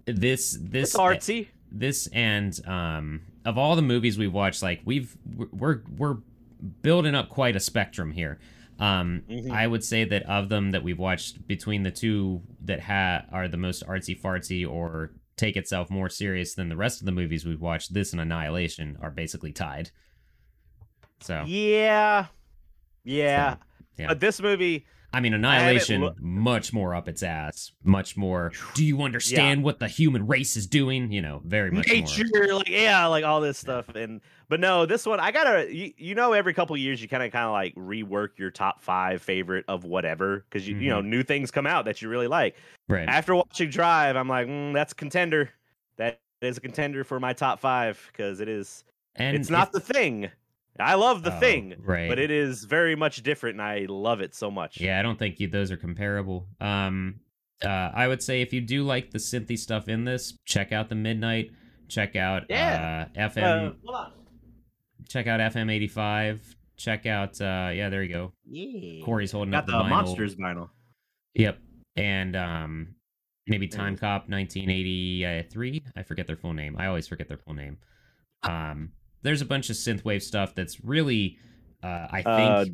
this this it's artsy. this and um of all the movies we've watched like we've we're we're building up quite a spectrum here um Mhm. i would say that of them that we've watched between the two that ha- are the most artsy fartsy or take itself more serious than the rest of the movies we've watched this and annihilation are basically tied. So. Yeah, yeah. yeah. But this movie, i mean annihilation loo- much more up its ass much more do you understand what the human race is doing? You know very much more. Nature, like yeah, like all this stuff. And but no, this one I gotta. You, you know, every couple years you kind of kind of like rework your top five favorite of whatever because you you know new things come out that you really like. right After watching Drive, I'm like, mm, that's a contender. That is a contender for my top five because it is. and it's not if- the thing. I love the Oh, thing, right but it is very much different, and I love it so much. Yeah, I don't think you, those are comparable. Um, uh, I would say if you do like the synthy stuff in this, check out the Midnight. Check out Yeah. uh, FM. Uh, hold on. Check out FM eighty five. Check out uh, yeah, there you go. Yeah. Corey's holding got up the, the, vinyl. monsters vinyl. Yep, and um, maybe Time. Cop nineteen eighty three. I forget their full name. I always forget their full name. Um, there's a bunch of synthwave stuff that's really, uh, I think. Uh,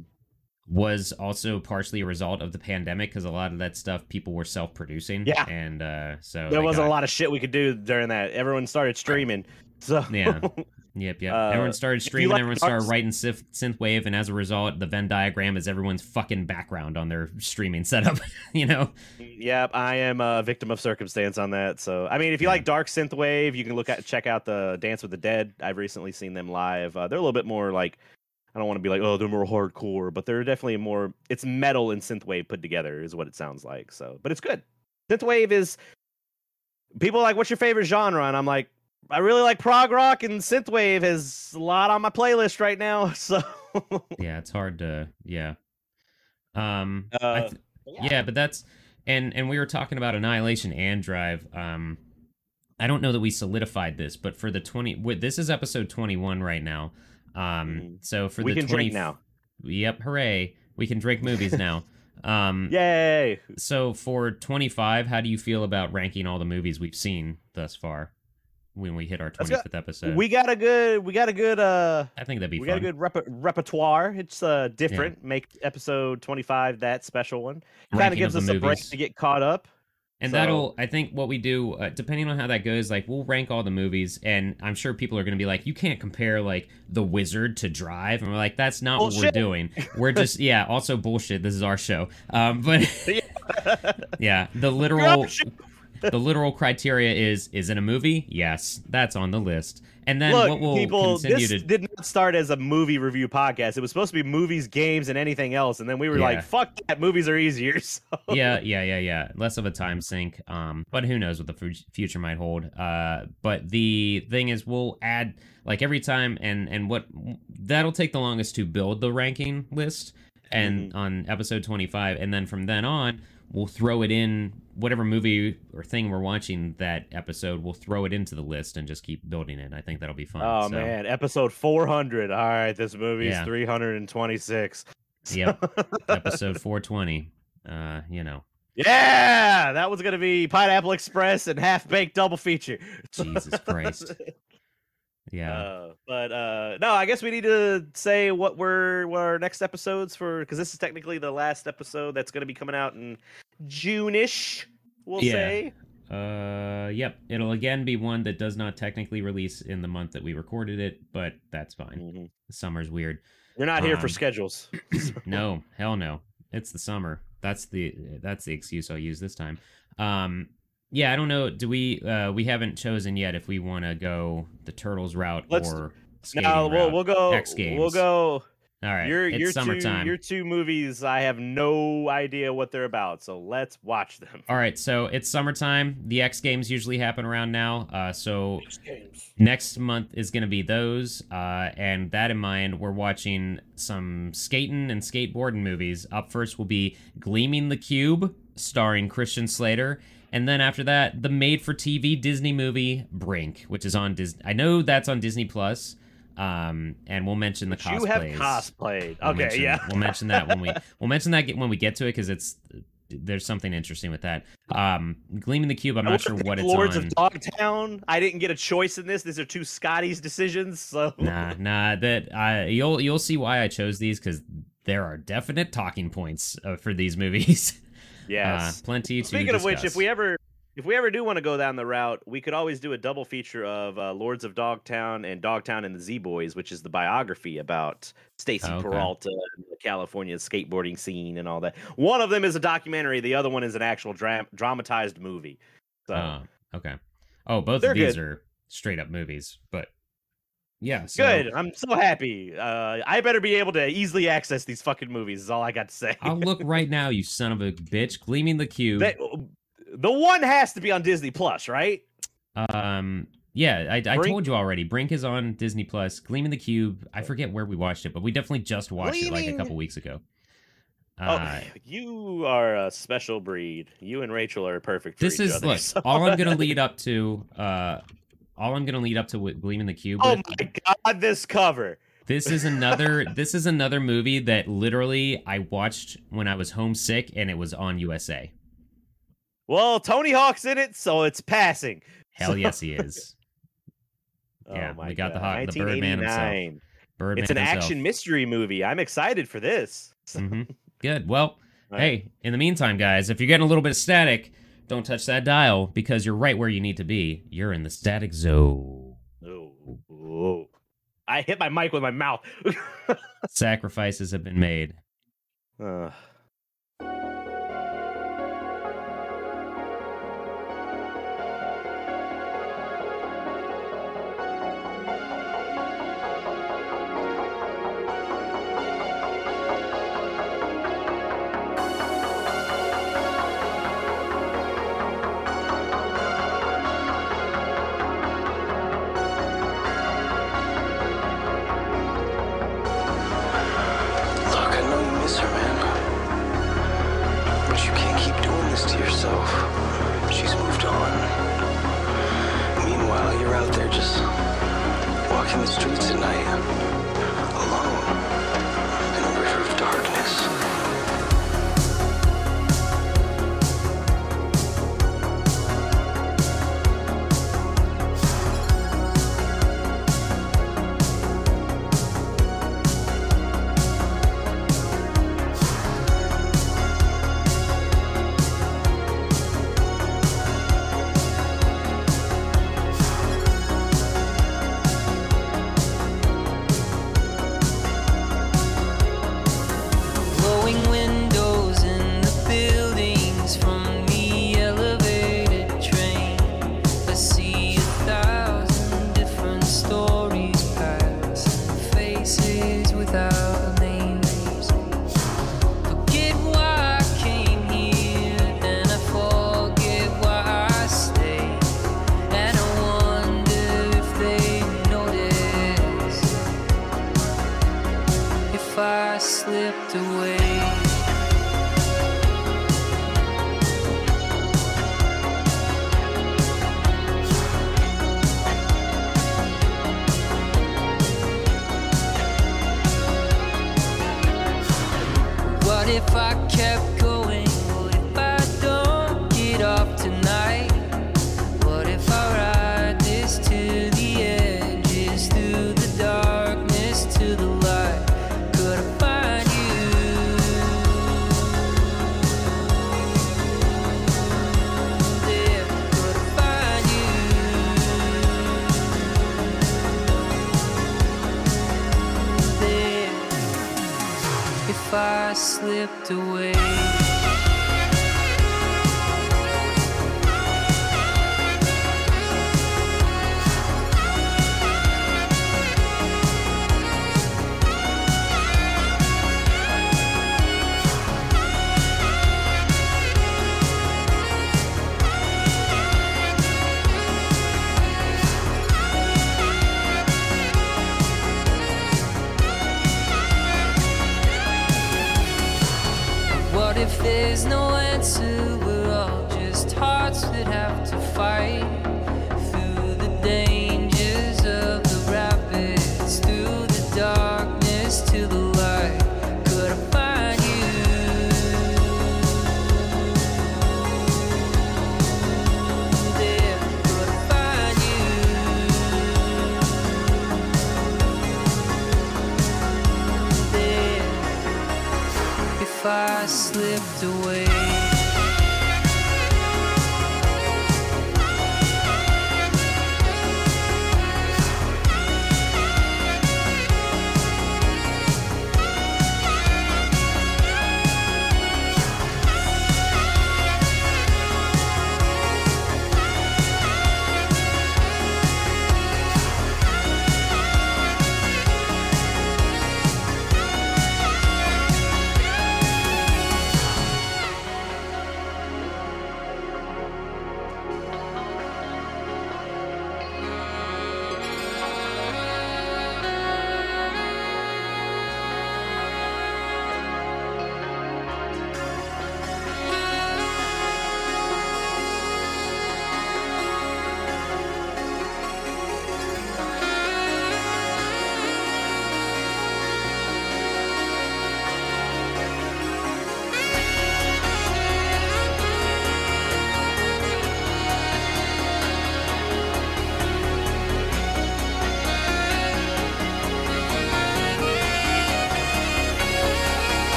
was also partially a result of the pandemic because a lot of that stuff people were self-producing. Yeah. and uh, so there wasn't got- a lot of shit we could do during that. Everyone started streaming. So Yeah. <laughs> Yep, yep. Uh, everyone started streaming. like everyone started writing synth synthwave, and as a result, the Venn diagram is everyone's fucking background on their streaming <laughs> setup. you know, Yep, I am a victim of circumstance on that. So, I mean, if you Yeah. like dark synthwave, you can look at check out the Dance with the Dead. I've recently seen them live. Uh, they're a little bit more like I don't want to be like, oh, they're more hardcore, but they're definitely more. It's metal and synthwave put together, is what it sounds like. So, but it's good. Synthwave is people are like, what's your favorite genre? And I'm like, I really like prog rock, and synthwave has a lot on my playlist right now. <laughs> So, yeah, it's hard to yeah. Um, Uh, th- yeah. but that's and and we were talking about annihilation and drive um i don't know that we solidified this but for the 20 wi- this is episode 21 right now um Mhm. so for we the can 20 drink now. yep hooray we can drink movies now um Yay! so for 25 how do you feel about ranking all the movies we've seen thus far when we hit our Let's 25th episode We got a good. We got a good. Uh, i think that'd be we fun got a good rep- repertoire. It's uh different. Make episode twenty five that special one. Kind of gives us the a break to get caught up. And So- that'll, I think, what we do, uh, depending on how that goes, like we'll rank all the movies, and I'm sure people are going to be like, you can't compare like The Wizard to Drive, and we're like, that's not what we're doing. We're just, <laughs> yeah, also bullshit. This is our show, um, but yeah, <laughs> <laughs> the literal, the literal criteria is, is it a movie? Yes, that's on the list. And then Look, what will people, continue this to did not start as a movie review podcast. It was supposed to be movies, games, and anything else. And then we were Yeah. like, "Fuck that! Movies are easier." <laughs> So yeah, yeah, yeah, yeah. Less of a time sink. Um, but who knows what the fu- future might hold. Uh, but the thing is, we'll add like every time, and and what that'll take the longest to build the ranking list, and on episode twenty five, and then from then on, we'll throw it in whatever movie or thing we're watching that episode. We'll throw it into the list and just keep building it. I think that'll be fun. Oh So, man, episode 400. All right, this movie's Yeah. 326. Yep. <laughs> episode four twenty. Uh, you know. Yeah, that was gonna be Pineapple Express and Half Baked Double Feature. Jesus Christ. <laughs> Yeah. Uh, but uh, no, I guess we need to say what we're what our next episodes for because this is technically the last episode that's going to be coming out in June-ish. We'll Yeah. say. Uh, yep. It'll again be one that does not technically release in the month that we recorded it, but that's fine. Mhm. Summer's weird. You're not here for Um, schedules. <clears throat> No, hell no. It's the summer. That's the that's the excuse I'll use this time. Um, yeah, I don't know. Do we? Uh, we haven't chosen yet if we want to go the turtles route Let's- or skating No, we'll route. we'll go. X Games. We'll go. All right, your it's your summertime. two your two movies. I have no idea what they're about, so let's watch them. All right, so it's summertime. The X Games usually happen around now. Uh, so Games. next month is going to be those. Uh, and that in mind, we're watching some skating and skateboarding movies. Up first will be Gleaming the Cube, starring Christian Slater. And then after that, the made for TV Disney movie Brink, which is on Disney. I know that's on Disney Plus. Um, and we'll mention the Which you have cosplays. cosplayed. We'll okay, mention- yeah. we'll mention that when we <laughs> we'll mention that when we get to it because it's there's something interesting with that. Um, Gleaming the Cube. I'm not sure what it's Lords on. of Dogtown. I didn't get a choice in this. These are two Scotty's decisions. So nah, nah. That uh, you'll you'll see why I chose these because there are definite talking points uh, for these movies. <laughs> yes. uh, plenty to Speaking of which, if we ever if we ever do want to go down the route, we could always do a double feature of uh, Lords of Dogtown and Dogtown and the Z Boys, which is the biography about Stacy okay. Peralta and the California skateboarding scene and all that. One of them is a documentary. The other one is an actual dra- dramatized movie. So Oh, okay. Oh, both of these good. are straight up movies, but yeah. So good. I'm so happy. Uh, I better be able to easily access these fucking movies. Is all I got to say. I'll look <laughs> right now, you son of a bitch. Gleaming the Cube. That- the one has to be on Disney Plus, right? Um, yeah, I, I told you already. Brink is on Disney Plus. Gleaming the Cube. I forget where we watched it, but we definitely just watched it like a couple weeks ago. Oh, Uh, you are a special breed. You and Rachel are perfect. This is look. All I'm gonna <laughs> lead up to. Uh, all I'm gonna lead up to with Gleaming the Cube. Oh with- my god, this cover. This is another. <laughs> this is another movie that literally I watched when I was homesick, and it was on USA. Well, Tony Hawk's in it, so it's passing. Hell yes, he is. <laughs> <laughs> Yeah, oh my we got the Hawk- the Birdman himself. 1989. Birdman It's an himself. action mystery movie. I'm excited for this. hmm Good. Well, Right. hey, in the meantime, guys, if you're getting a little bit of static, don't touch that dial because you're right where you need to be. You're in the static zone. Oh, oh. I hit my mic with my mouth. <laughs> Sacrifices have been made. Ugh.